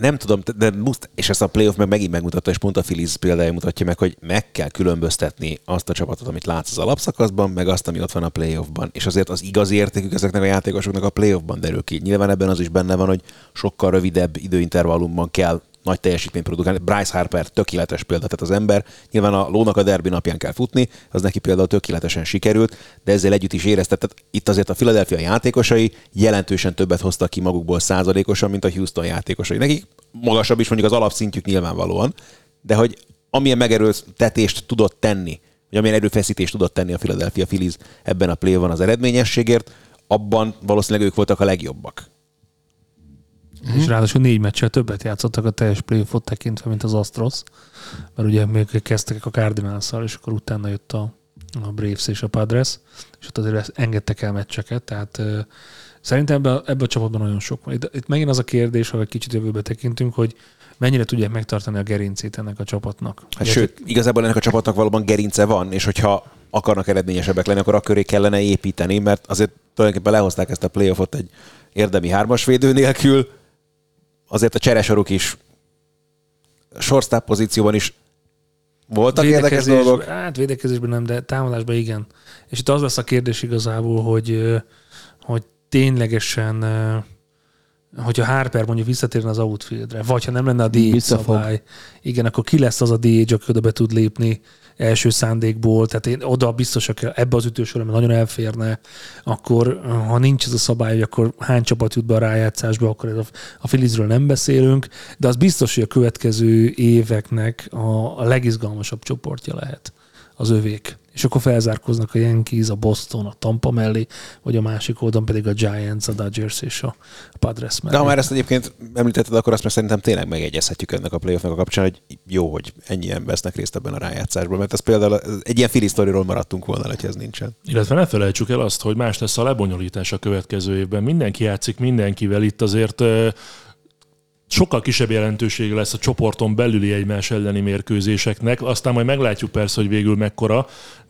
nem tudom, de muszt, és ezt a playoff meg megint megmutatta, és pont a Phillies példája mutatja meg, hogy meg kell különböztetni azt a csapatot, amit látsz az alapszakaszban, meg azt, ami ott van a playoffban. És azért az igazi értékük ezeknek a játékosoknak a playoffban derül ki. Nyilván ebben az is benne van, hogy sokkal rövidebb időintervallumban kell nagy teljesítményt produkálni. Bryce Harper tökéletes példa, tehát az ember nyilván a lónak a derbi napján kell futni, az neki például tökéletesen sikerült, de ezzel együtt is érezte, tehát itt azért a Philadelphia játékosai jelentősen többet hoztak ki magukból százalékosan, mint a Houston játékosai. Nekik magasabb is mondjuk az alapszintjük nyilvánvalóan, de hogy amilyen megerőltetést tudott tenni, vagy amilyen erőfeszítést tudott tenni a Philadelphia Phillies ebben a play van az eredményességért, abban valószínűleg ők voltak a legjobbak. Mm-hmm. És ráadásul négy meccsel többet játszottak a teljes playoffot tekintve, mint az Astros, mert ugye még kezdtek a cardinals és akkor utána jött a, a Braves és a Padres, és ott azért engedtek el meccseket, tehát uh, szerintem ebben ebbe a csapatban nagyon sok van. Itt, itt megint az a kérdés, ha egy kicsit jövőbe tekintünk, hogy mennyire tudják megtartani a gerincét ennek a csapatnak. Hát sőt, igazából ennek a csapatnak valóban gerince van, és hogyha akarnak eredményesebbek lenni, akkor a köré kellene építeni, mert azért tulajdonképpen lehozták ezt a playoffot egy érdemi hármasvédő nélkül, azért a cseresoruk is shortstop pozícióban is voltak érdekes dolgok. Hát védekezésben nem, de támadásban igen. És itt az lesz a kérdés igazából, hogy, hogy ténylegesen hogyha Harper mondjuk visszatérne az outfieldre, vagy ha nem lenne a DH szabály, igen, akkor ki lesz az a DH, aki oda be tud lépni, első szándékból, tehát én oda biztos, hogy ebbe az ütősorban nagyon elférne, akkor ha nincs ez a szabály, hogy akkor hány csapat jut be a rájátszásba, akkor ez a, a Filizről nem beszélünk, de az biztos, hogy a következő éveknek a, a legizgalmasabb csoportja lehet az övék. És akkor felzárkoznak a Yankees, a Boston, a Tampa mellé, vagy a másik oldalon pedig a Giants, a Dodgers és a Padres mellé. De ha már ezt egyébként említetted, akkor azt már szerintem tényleg megegyezhetjük ennek a playoffnak a kapcsán, hogy jó, hogy ennyien vesznek részt ebben a rájátszásban, mert ez például egy ilyen sztoriról maradtunk volna, hogy ez nincsen. Illetve ne felejtsük el azt, hogy más lesz a lebonyolítás a következő évben. Mindenki játszik mindenkivel, itt azért sokkal kisebb jelentősége lesz a csoporton belüli egymás elleni mérkőzéseknek, aztán majd meglátjuk persze, hogy végül mekkora,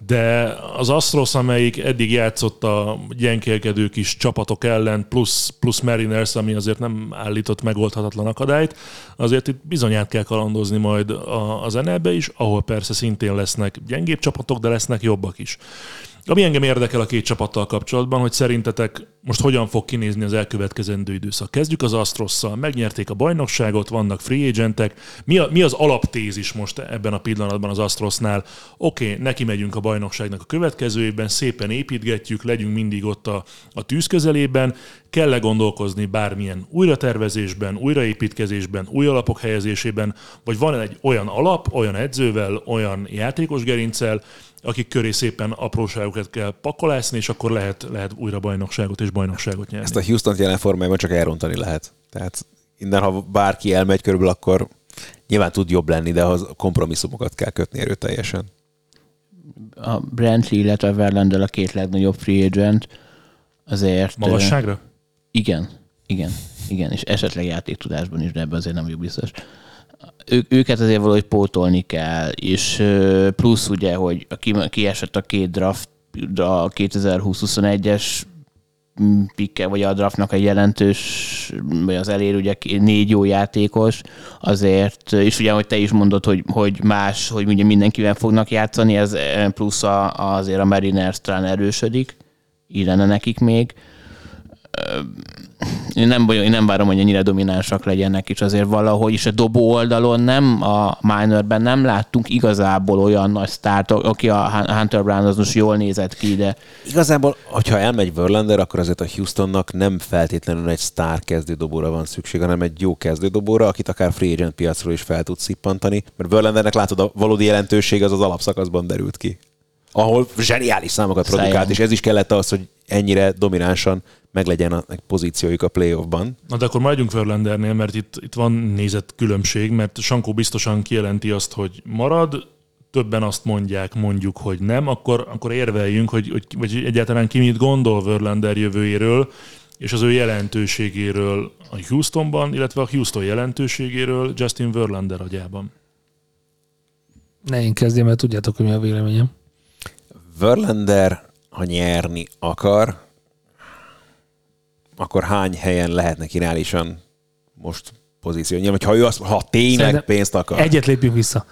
de az Astros, amelyik eddig játszott a gyenkélkedő kis csapatok ellen, plusz, plusz Mariners, ami azért nem állított megoldhatatlan akadályt, azért itt bizonyát kell kalandozni majd az NL-be is, ahol persze szintén lesznek gyengébb csapatok, de lesznek jobbak is. Ami engem érdekel a két csapattal kapcsolatban, hogy szerintetek most hogyan fog kinézni az elkövetkezendő időszak. Kezdjük az Astrosszal, megnyerték a bajnokságot, vannak free agentek. Mi, a, mi az alaptézis most ebben a pillanatban az Astrosnál? Oké, okay, neki megyünk a bajnokságnak a következő évben, szépen építgetjük, legyünk mindig ott a, a tűz közelében, kell-e gondolkozni bármilyen újratervezésben, újraépítkezésben, új alapok helyezésében, vagy van egy olyan alap, olyan edzővel, olyan játékos gerincel, akik köré szépen apróságokat kell pakolászni, és akkor lehet, lehet újra bajnokságot és bajnokságot nyerni. Ezt a Houston jelen formájában csak elrontani lehet. Tehát innen, ha bárki elmegy körülbelül, akkor nyilván tud jobb lenni, de az kompromisszumokat kell kötni erőteljesen. A Brantley, illetve Verlander a két legnagyobb free agent, azért... Magasságra? Igen, igen, igen, és esetleg játéktudásban is, de ebben azért nem vagyok biztos ő, őket azért valahogy pótolni kell, és plusz ugye, hogy ki, kiesett a két draft, a 2020-21-es pikke, vagy a draftnak egy jelentős, vagy az elér ugye négy jó játékos, azért, és ugye, hogy te is mondod, hogy, hogy más, hogy ugye mindenkivel fognak játszani, ez plusz a, azért a Mariners talán erősödik, így lenne nekik még én nem, én nem várom, hogy ennyire dominánsak legyenek, és azért valahogy is a dobó oldalon nem, a minorben nem láttunk igazából olyan nagy sztárt, aki a Hunter Brown az most jól nézett ki, de... Igazából, hogyha elmegy Verlander, akkor azért a Houstonnak nem feltétlenül egy sztár kezdődobóra van szükség, hanem egy jó kezdődobóra, akit akár free agent piacról is fel tud szippantani, mert Verlandernek látod a valódi jelentőség az az alapszakaszban derült ki. Ahol zseniális számokat produkált, és ez is kellett az, hogy ennyire dominánsan meglegyen a pozíciójuk a playoffban. Na de akkor maradjunk Verlandernél, mert itt, itt van nézett különbség, mert Sankó biztosan kijelenti azt, hogy marad, többen azt mondják, mondjuk, hogy nem, akkor, akkor érveljünk, hogy, hogy vagy egyáltalán ki mit gondol Verlander jövőjéről, és az ő jelentőségéről a Houstonban, illetve a Houston jelentőségéről Justin Verlander agyában. Ne én kezdjem, mert tudjátok, hogy mi a véleményem. Verlander ha nyerni akar, akkor hány helyen lehet neki reálisan most pozíció? Nyilván, ha ő azt, ha tényleg Szerintem pénzt akar. Egyet lépjünk vissza.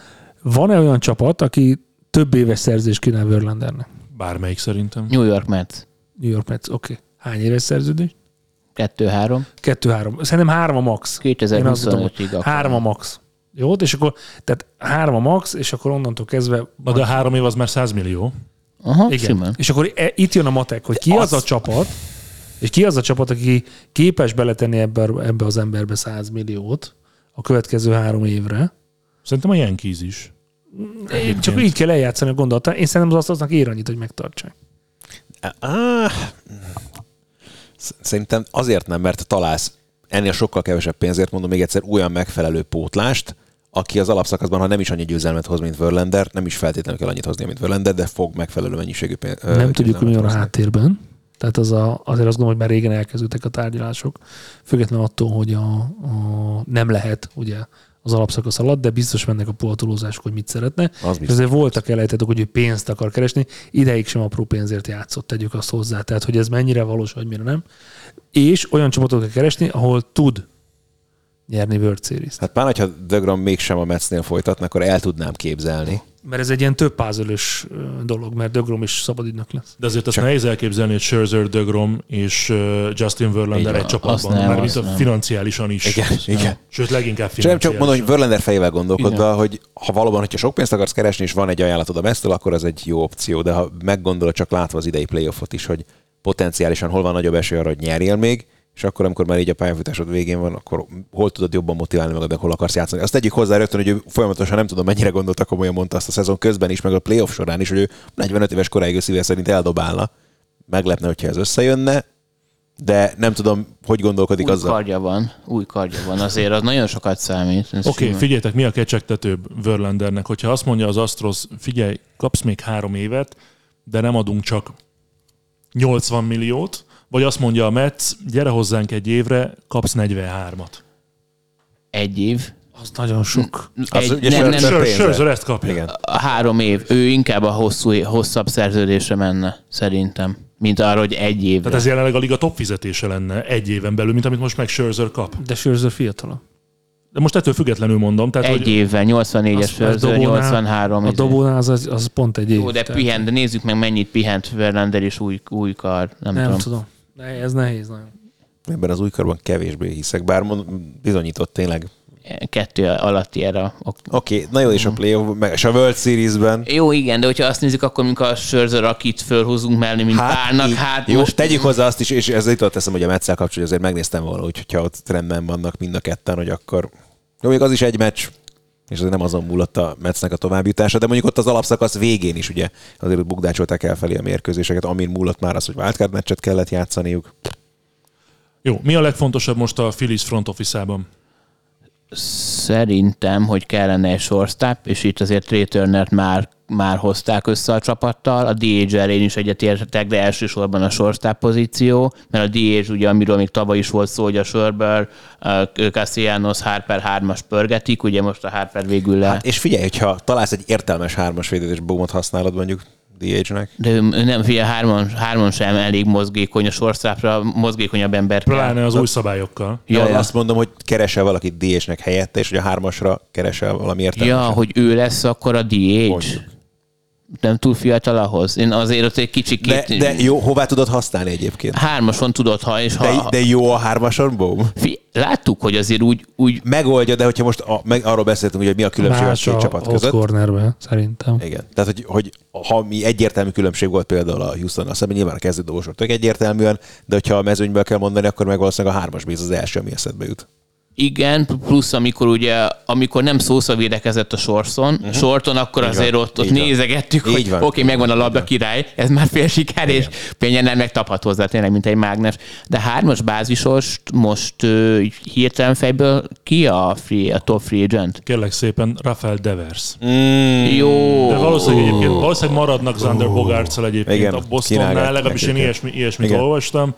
Van-e olyan csapat, aki több éves szerzést kínál Verlandernek? Bármelyik szerintem. New York Mets. New York Mets, oké. Okay. Hány éves szerződés? 2-3. Kettő-három. Szerintem három a max. Én azt mondom, 2025-ig akar. Három a max. Jó, és akkor, tehát három a max, és akkor onnantól kezdve... Na de a három év az már 100 millió. Aha, Igen. simán. És akkor e, itt jön a matek, hogy ki az, Az- a csapat, és ki az a csapat, aki képes beletenni ebbe, ebbe az emberbe 100 milliót a következő három évre. Szerintem a Yankees is. Én csak így kell eljátszani a gondolatát. Én szerintem az aznak ér annyit, hogy megtartsák. Ah, sz- szerintem azért nem, mert találsz ennél sokkal kevesebb pénzért, mondom még egyszer, olyan megfelelő pótlást, aki az alapszakaszban, ha nem is annyi győzelmet hoz, mint Verlander, nem is feltétlenül kell annyit hozni, mint Verlander, de fog megfelelő mennyiségű pénzt. Nem tudjuk, mi van a háttérben. Tehát az a, azért azt gondolom, hogy már régen elkezdődtek a tárgyalások, függetlenül attól, hogy a, a, nem lehet ugye az alapszakasz alatt, de biztos mennek a poltolózások, hogy mit szeretne. Az És azért voltak elejtetek, hogy ő pénzt akar keresni, ideig sem apró pénzért játszott, tegyük azt hozzá. Tehát, hogy ez mennyire valós, vagy mire nem. És olyan csapatot kell keresni, ahol tud nyerni World Series-t. Hát már, hogyha Degrom mégsem a Metsnél folytatna, akkor el tudnám képzelni. Mert ez egy ilyen több pázölös dolog, mert Dögrom is szabadügynök lesz. De azért azt Csak- nehéz elképzelni, hogy Scherzer, DeGrom és Justin Verlander egy csapatban. Nem, Már mint azt a nem. financiálisan is. Igen, igen. Sőt, leginkább nem csak mondom, hogy financiálisan. Verlander fejével gondolkodva, hogy ha valóban, hogyha sok pénzt akarsz keresni, és van egy ajánlatod a Mesztől, akkor az egy jó opció, de ha meggondolod csak látva az idei playoffot is, hogy potenciálisan hol van nagyobb esély arra, hogy nyerjél még, és akkor, amikor már így a pályafutásod végén van, akkor hol tudod jobban motiválni magad, hol akarsz játszani. Azt tegyük hozzá rögtön, hogy ő folyamatosan nem tudom, mennyire gondolta, komolyan mondta azt a szezon közben is, meg a playoff során is, hogy ő 45 éves koráig ő szíve szerint eldobálna. Meglepne, hogyha ez összejönne, de nem tudom, hogy gondolkodik Új azzal. kardja van, új kardja van, azért az nagyon sokat számít. Oké, okay, simán. figyeljetek, mi a kecsegtetőbb Verlandernek? Hogyha azt mondja az Astros, figyelj, kapsz még három évet, de nem adunk csak 80 milliót, vagy azt mondja a Mets, gyere hozzánk egy évre, kapsz 43-at. Egy év. Az nagyon sok. Egy, nem, nem, pénzre. Scherzer ezt kapja. Igen. a három év. Ő inkább a hosszú, hosszabb szerződésre menne, szerintem. Mint arra, hogy egy évre. Tehát ez jelenleg a liga top fizetése lenne egy éven belül, mint amit most meg Scherzer kap. De Scherzer fiatalabb. De most ettől függetlenül mondom. Tehát, egy hogy évvel, 84-es Az- az Scherzer, dobónál- 83. A izé. dobónál az, az, az pont egy év. Jó, de tehát pihent, de nézzük meg mennyit pihent Verlander és új, új kar. Nem, Nem tudom. tudom. Ne, ez nehéz nagyon. Ebben az új karban kevésbé hiszek, bár mond, bizonyított tényleg. Kettő alatti erre. Ok. Oké, okay, na jó, és a playoff, meg és a World Series-ben. Jó, igen, de hogyha azt nézzük, akkor amikor a Scherzer, akit fölhúzunk mellé, mint hát, párnak, így- hát jó, most tegyük hozzá azt is, és ez itt teszem, hogy a Metszel kapcsolatban azért megnéztem volna, hogy hogyha ott rendben vannak mind a ketten, hogy akkor jó, még az is egy meccs, és azért nem azon múlott a Metsnek a továbbjutása, de mondjuk ott az alapszakasz végén is ugye azért bukdácsolták el felé a mérkőzéseket, amin múlott már az, hogy wildcard meccset kellett játszaniuk. jó, mi a legfontosabb most a Phillies front office-ában? Szerintem, hogy kellene egy shortstop, és itt azért Trey Turnert már, már hozták össze a csapattal. A DH-el én is egyetértek, de elsősorban a shortstop pozíció, mert a DH ugye, amiről még tavaly is volt szó, hogy a Sörber, Castellanos, Harper hármas pörgetik, ugye most a Harper végül le. Hát, és figyelj, hogyha találsz egy értelmes hármas védőt és boomot használod mondjuk DH-nek, De ő nem, figyelj, hárman, hárman sem elég mozgékony a shortstopra, mozgékonyabb ember. Pláne az új szabályokkal. Ja, Ja, ja. azt mondom, hogy keresel valakit DH-nek helyette, és hogy a hármasra keresel valami ja, értelmeset. hogy ő lesz akkor a DH. Mondjuk. Nem túl fiatal ahhoz. Én azért ott egy kicsit... De, de jó, hová tudod használni egyébként? Hármason tudod, ha és ha... De, de jó a hármason, boom? Fi, láttuk, hogy azért úgy, úgy Megoldja, de hogyha most a, meg arról beszéltünk, hogy mi a különbség a Más két a csapat hot között. cornerbe, szerintem. Igen. Tehát, hogy, hogy ha mi egyértelmű különbség volt például a Houston, szemben nyilván a kezdődobosok tök egyértelműen, de hogyha a mezőnyből kell mondani, akkor meg valószínűleg a hármas bíz az első, ami eszedbe jut. Igen, plusz amikor ugye, amikor nem szósza védekezett a sorson, uh-huh. sorton, akkor Így azért van, ott, ott így van. nézegettük, Így hogy van. oké, okay, megvan a labda király, ez már fél siker, és Pényen meg taphat hozzá tényleg, mint egy mágnes. De hármas bázisost most így hirtelen fejből ki a, free, a top free agent? Kérlek szépen, Rafael Devers. Mm. Jó. De valószínűleg egyébként valószínűleg maradnak Zander bogarts egyébként Igen, a Bostonnál, legalábbis én ilyesmi, ilyesmit Igen. olvastam.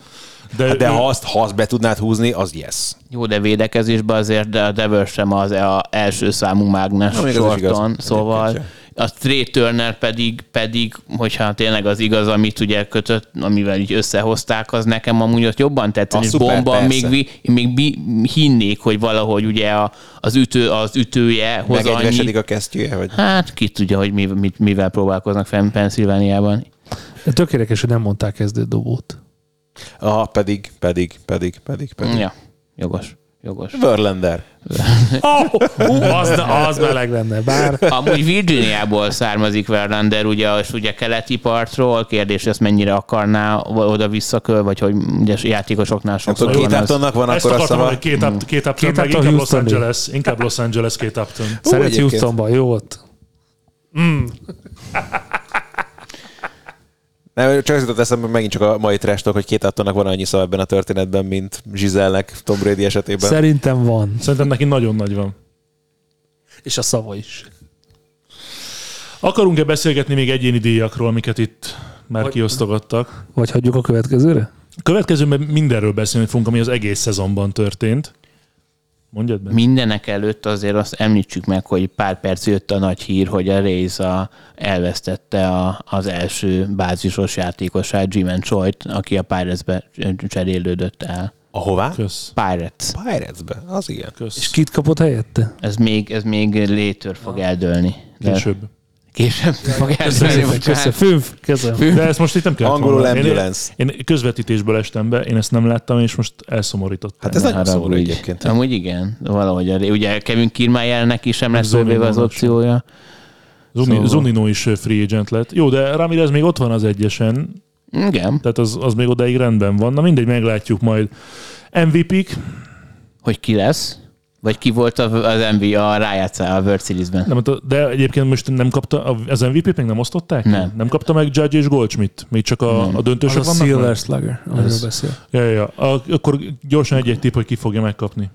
De, Hát De ő- ha azt, ha azt be tudnád húzni, az yes. Jó, de védekezésben azért de a Devers sem az a első számú mágnes Na, sorton, szóval Egyébként A Trey Turner pedig, pedig, hogyha tényleg az igaz, amit ugye kötött, amivel így összehozták, az nekem amúgy ott jobban tetszett, és szuper, bomba, persze. még, vi- még bi, hinnék, hogy valahogy ugye a, az, ütő, az ütője hoz annyi. A kesztyűje, vagy? Hát ki tudja, hogy mi, mit, mivel próbálkoznak fenn Pennsylvániában. De tök érdekes, hogy nem mondták kezdő dobót. Ah, pedig, pedig, pedig, pedig, pedig. Ja, jogos. Jogos. Verlander. Oh, uh, az, az meleg lenne, bár Amúgy Virginiából származik Verlander, ugye, és ugye keleti partról, kérdés, ezt mennyire akarná oda visszaköl, vagy hogy ugye játékosoknál sokszor tudom, két van. Uptonnak van Ezt akkor a akartam, szava. hogy két, up, két Upton, Két meg inkább Los. Angeles. Inkább Los Angeles két Upton. szeret egyébként. Houstonban, jó ott. Nem, csak az jutott eszembe megint csak a mai trash talk, hogy két Uptonnak van annyi szava ebben a történetben, mint Giselle-nek Tom Brady esetében. Szerintem van. Szerintem neki nagyon nagy van. És a szava is. Akarunk-e beszélgetni még egyéni díjakról, amiket itt már Hogy- kiosztogattak? Vagy hagyjuk a következőre? Következőben mindenről beszélni fogunk, ami az egész szezonban történt. Mondjad be. Mindenek előtt azért azt említsük meg, hogy pár perc jött a nagy hír, hogy a Rays a, elvesztette a, az első bázisos játékosát, Jim Choyt, aki a Pirates-be cserélődött el. Ahová? Kösz. Pirates. Pirates-be, az igen. Kösz. És kit kapott helyette? Ez még, ez még létől fog eldőlni. De Később. Fog eldőlni. Köszönöm, fünf, köszönöm. De ezt most itt nem kell Angolul ambulance. Én, én közvetítésből estem be, én ezt nem láttam, és most elszomorítottam. Hát ez nagyon szomorú egyébként. Amúgy igen, valahogy. Ugye Kevin Kiermaiernek is sem lesz fölvéve az opciója. Zuni, Szóval- Zunino is free agent lett. Jó, de Ramirez még ott van az egyesen, Igen. tehát az, az még odáig rendben van. Na mindegy, meglátjuk majd. MVP-k, Hogy ki lesz? Vagy ki volt az MV a rájátszá a World Series-ben? nem, de egyébként most nem kapta, az MVP-t még nem osztották? Nem. Nem kapta meg Judge és Goldschmidt? Még csak a, a Az döntősök a vannak? meg? Silver Slugger, amiről beszél. Ja, ja, ja. A, akkor gyorsan egy-egy tipp, hogy ki fogja megkapni.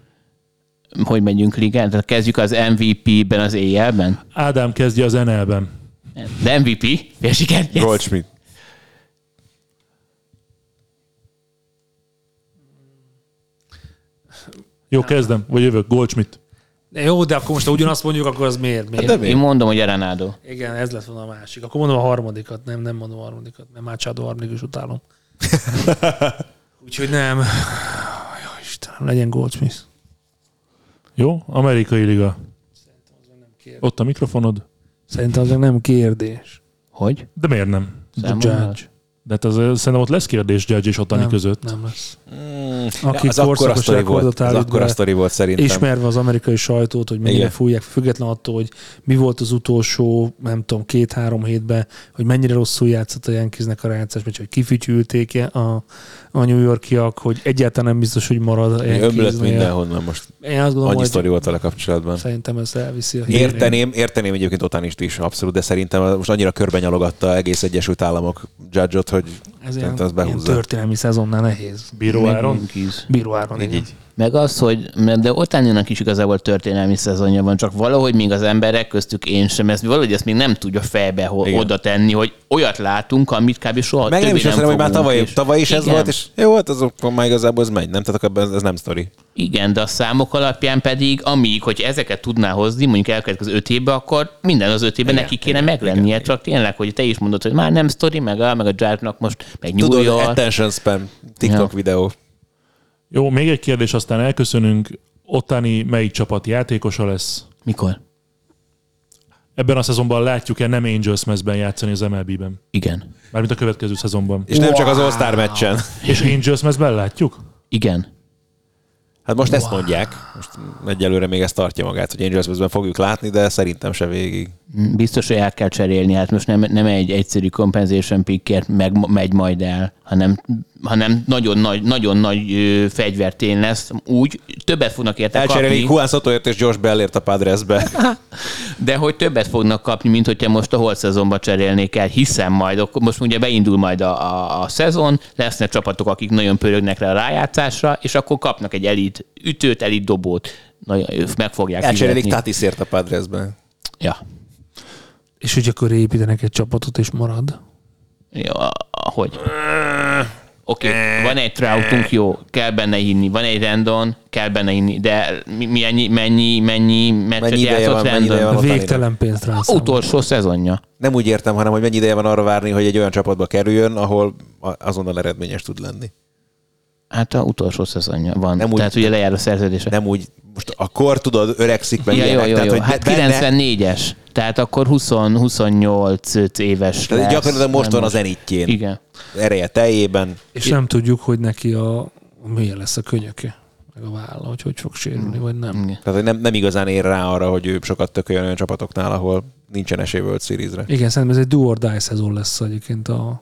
Hogy megyünk ligán? Tehát kezdjük az MVP-ben az éjjelben? Ádám kezdje az NL-ben. De MVP? Fél siker? Yes. Goldschmidt. Jó, kezdem. Vagy jövök. Goldschmidt. De jó, de akkor most ha ugyanazt mondjuk, akkor az miért? miért? de mi? Én mondom, hogy Arenado. Igen, ez lett volna a másik. Akkor mondom a harmadikat. Nem, nem mondom a harmadikat, mert Machado harmadik is utálom. Úgyhogy nem. Jó, Istenem, legyen Goldsmith. Jó? Amerikai Liga. Ott a mikrofonod? Szerintem az meg nem kérdés. Hogy? De miért nem? The? Judge. De hát az, szerintem ott lesz kérdés Judge és Otani Nem, között. nem lesz. Mm, Aki az akkora korszakos sztori volt. rekordot Az akkora be, sztori volt szerintem. Ismerve az amerikai sajtót, hogy mennyire Igen. fújják, független attól, hogy mi volt az utolsó, nem tudom, két-három hétben, hogy mennyire rosszul játszott a Yankeesnek a rájátszás, vagy hogy kifütyülték a, a New Yorkiak, hogy egyáltalán nem biztos, hogy marad Ömlött mindenhonnan most. Én azt gondolom, Annyi sztori volt vele kapcsolatban. szerintem ezt elviszi a. Érteném, érteném egyébként Otánist is, abszolút, de szerintem most annyira körben nyalogatta egész Egyesült Államok Judge-ot, hogy Ez ilyen, Szerintem az ilyen történelmi szezonnál nehéz. Bíró Áron. Yankees. Bíró Áron, így, így. Meg az, hogy, de Otáninak is igazából történelmi szezonja van, csak valahogy még az emberek köztük én sem, ezt valahogy ezt még nem tudja fejbe ho- oda tenni, hogy olyat látunk, amit kb. soha Meg nem is azt hogy már tavaly, tavaly is ez Igen. volt, és jó, hát azokon már igazából ez megy, nem? Tehát akkor ebben ez nem sztori. Igen, de a számok alapján pedig, amíg, hogy ezeket tudná hozni, mondjuk elkövetkező öt évben, akkor minden az öt évben neki kéne meglennie, csak tényleg, hogy te is mondod, hogy már nem sztori, meg a, meg a Drive-nak most, meg New Tudod, York. attention spam, TikTok Ja. videó. Jó, még egy kérdés, aztán elköszönünk. Otani melyik csapat játékosa lesz? Mikor? Ebben a szezonban látjuk-e nem Angels mezben játszani az MLB-ben? Igen. Mármint a következő szezonban. És nem csak az All-Star meccsen. És Angels mezben látjuk? Igen. Hát most ezt mondják, most egyelőre még ezt tartja magát, hogy Angels ben fogjuk látni, de szerintem se végig. Biztos, hogy el kell cserélni, hát most nem, nem egy egyszerű compensation pickért meg, megy majd el, hanem, hanem nagyon nagy, nagyon nagy ö, fegyvertén lesz, úgy többet fognak érte Elcserélik kapni, Juan Sotoért és Josh Bellért a Padresbe. de hogy többet fognak kapni, mint hogyha most a holt szezonba cserélnék el, hiszen majd, akkor most ugye beindul majd a, a, a szezon, lesznek csapatok, akik nagyon pörögnek rá a rájátszásra, és akkor kapnak egy elit ütőt, elit dobót, nagyon, meg fogják Elcserélik. Tatisért a Padresbe. Ja. És hogy akkor építenek egy csapatot, és marad. Jó, a- a- hogy? Oké, okay, van egy Troutunk, jó, kell benne hinni, van egy Rendon, kell benne hinni, de mi, mi ennyi, mennyi, mennyi meccset Mennyi ideje játszott van, Rendon? Végtelen pénzt rászámol. Utolsó szezonja. Nem úgy értem, hanem hogy mennyi ideje van arra várni, hogy egy olyan csapatba kerüljön, ahol a- azonnal eredményes tud lenni. Hát a utolsó szezonja van. Nem úgy- Tehát ugye lejár a szerződése. Nem úgy, most akkor tudod, öregszik meg ja, jó, ilyenek, jó, tehát, jó. hogy Hát benne- 94-es. Tehát akkor 20, 28 éves Tehát lesz. gyakorlatilag most van az enitjén. Igen. Ereje teljében. És nem tudjuk, hogy neki a milyen lesz a könyöke, meg a válla, hogy hogy fog sérülni, vagy nem. Igen. Tehát hogy nem, nem igazán ér rá arra, hogy ő sokat tököljön olyan csapatoknál, ahol nincsen esély World Series-re. Igen, szerintem ez egy do or die szezon lesz egyébként a,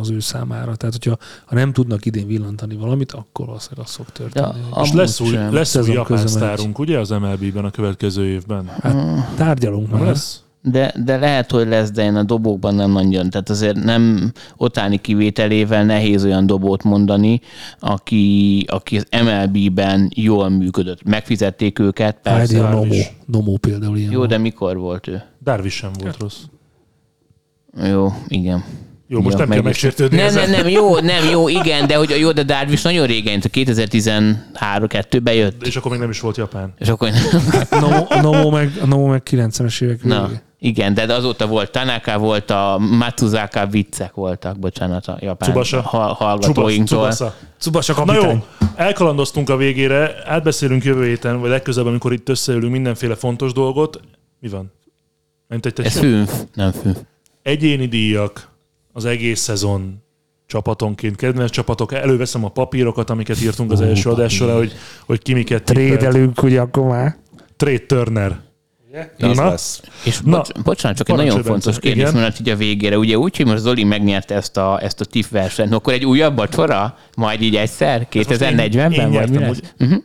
az ő számára. Tehát, hogyha ha nem tudnak idén villantani valamit, akkor valószínűleg az fog történni. a- És lesz új, sem. lesz új japán sztárunk, ugye az MLB-ben a következő évben? Hát, tárgyalunk Nem már. lesz? De, de lehet, hogy lesz, de én a dobókban nem nagyon. Tehát azért nem otáni kivételével nehéz olyan dobót mondani, aki, aki az MLB-ben jól működött. Megfizették őket, Heidi persze. a Nomo. is. Nomo például ilyen. Jó, van. de mikor volt ő? Darvish sem volt rossz. Jó, igen. Jó, most Ja, nem kell meg- megsértődni Nem, ezen. nem, nem, jó, nem, jó, igen, de hogy jó, de Darvish nagyon régen, 2013-2-ben jött. És akkor még nem is volt Japán. És akkor Nomo, a Nomo meg, a Nomo meg 90-es évek Na, végé. igen, de azóta volt Tanaka, volt a Matsuzaka viccek voltak, bocsánat, a japán Tsubasa. ha- hallgatóinktól. Tsubasa. Tsubasa Na jó, kapitány. elkalandoztunk a végére, átbeszélünk jövő héten, vagy legközelebb, amikor itt összeülünk mindenféle fontos dolgot. Mi van? Mint egy Ez fünf, nem fünf. egyéni díjak az egész szezon csapatonként, kedvenc csapatok, előveszem a papírokat, amiket írtunk az első adás során, hogy, hogy ki miket. Trédelünk, ugye akkor már. Trade Turner. Az Na, lesz. És Na, bocs, bocsánat, csak egy nagyon fontos kérdés, mert így a végére. Ugye úgy, hogy most Zoli megnyerte ezt a, ezt a TIF versenyt, akkor egy újabb vacsora? Majd így egyszer? én- 2040-ben? én vagy mi lesz? hogy-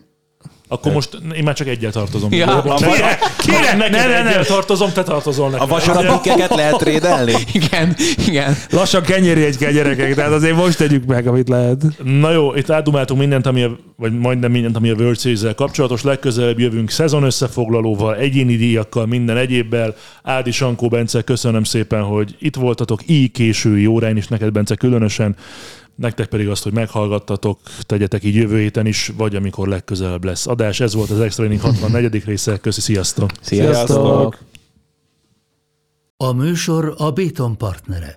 Akkor most én már csak egyel tartozom. Ja. Kire? Kire? Ne, ne, ne, ne. tartozom, te tartozol nekem. A vasarapikkeket lehet trédelni? Igen, igen. Lassan kenyérjegy kell gyerekek, tehát azért most tegyük meg, amit lehet. Na jó, itt átdumáltunk mindent, ami a, vagy majdnem mindent, ami a World series kapcsolatos. Legközelebb jövünk szezon összefoglalóval, egyéni díjakkal, minden egyébbel. Ádi Sankó, Bence, köszönöm szépen, hogy itt voltatok így késői órán is, neked Bence különösen. Nektek pedig azt, hogy meghallgattatok, tegyetek így jövő héten is, vagy amikor legközelebb lesz adás. Ez volt az Extra Inning 64. része. Köszi, sziasztok! Sziasztok! Sziasztok! A műsor a Béton partnere.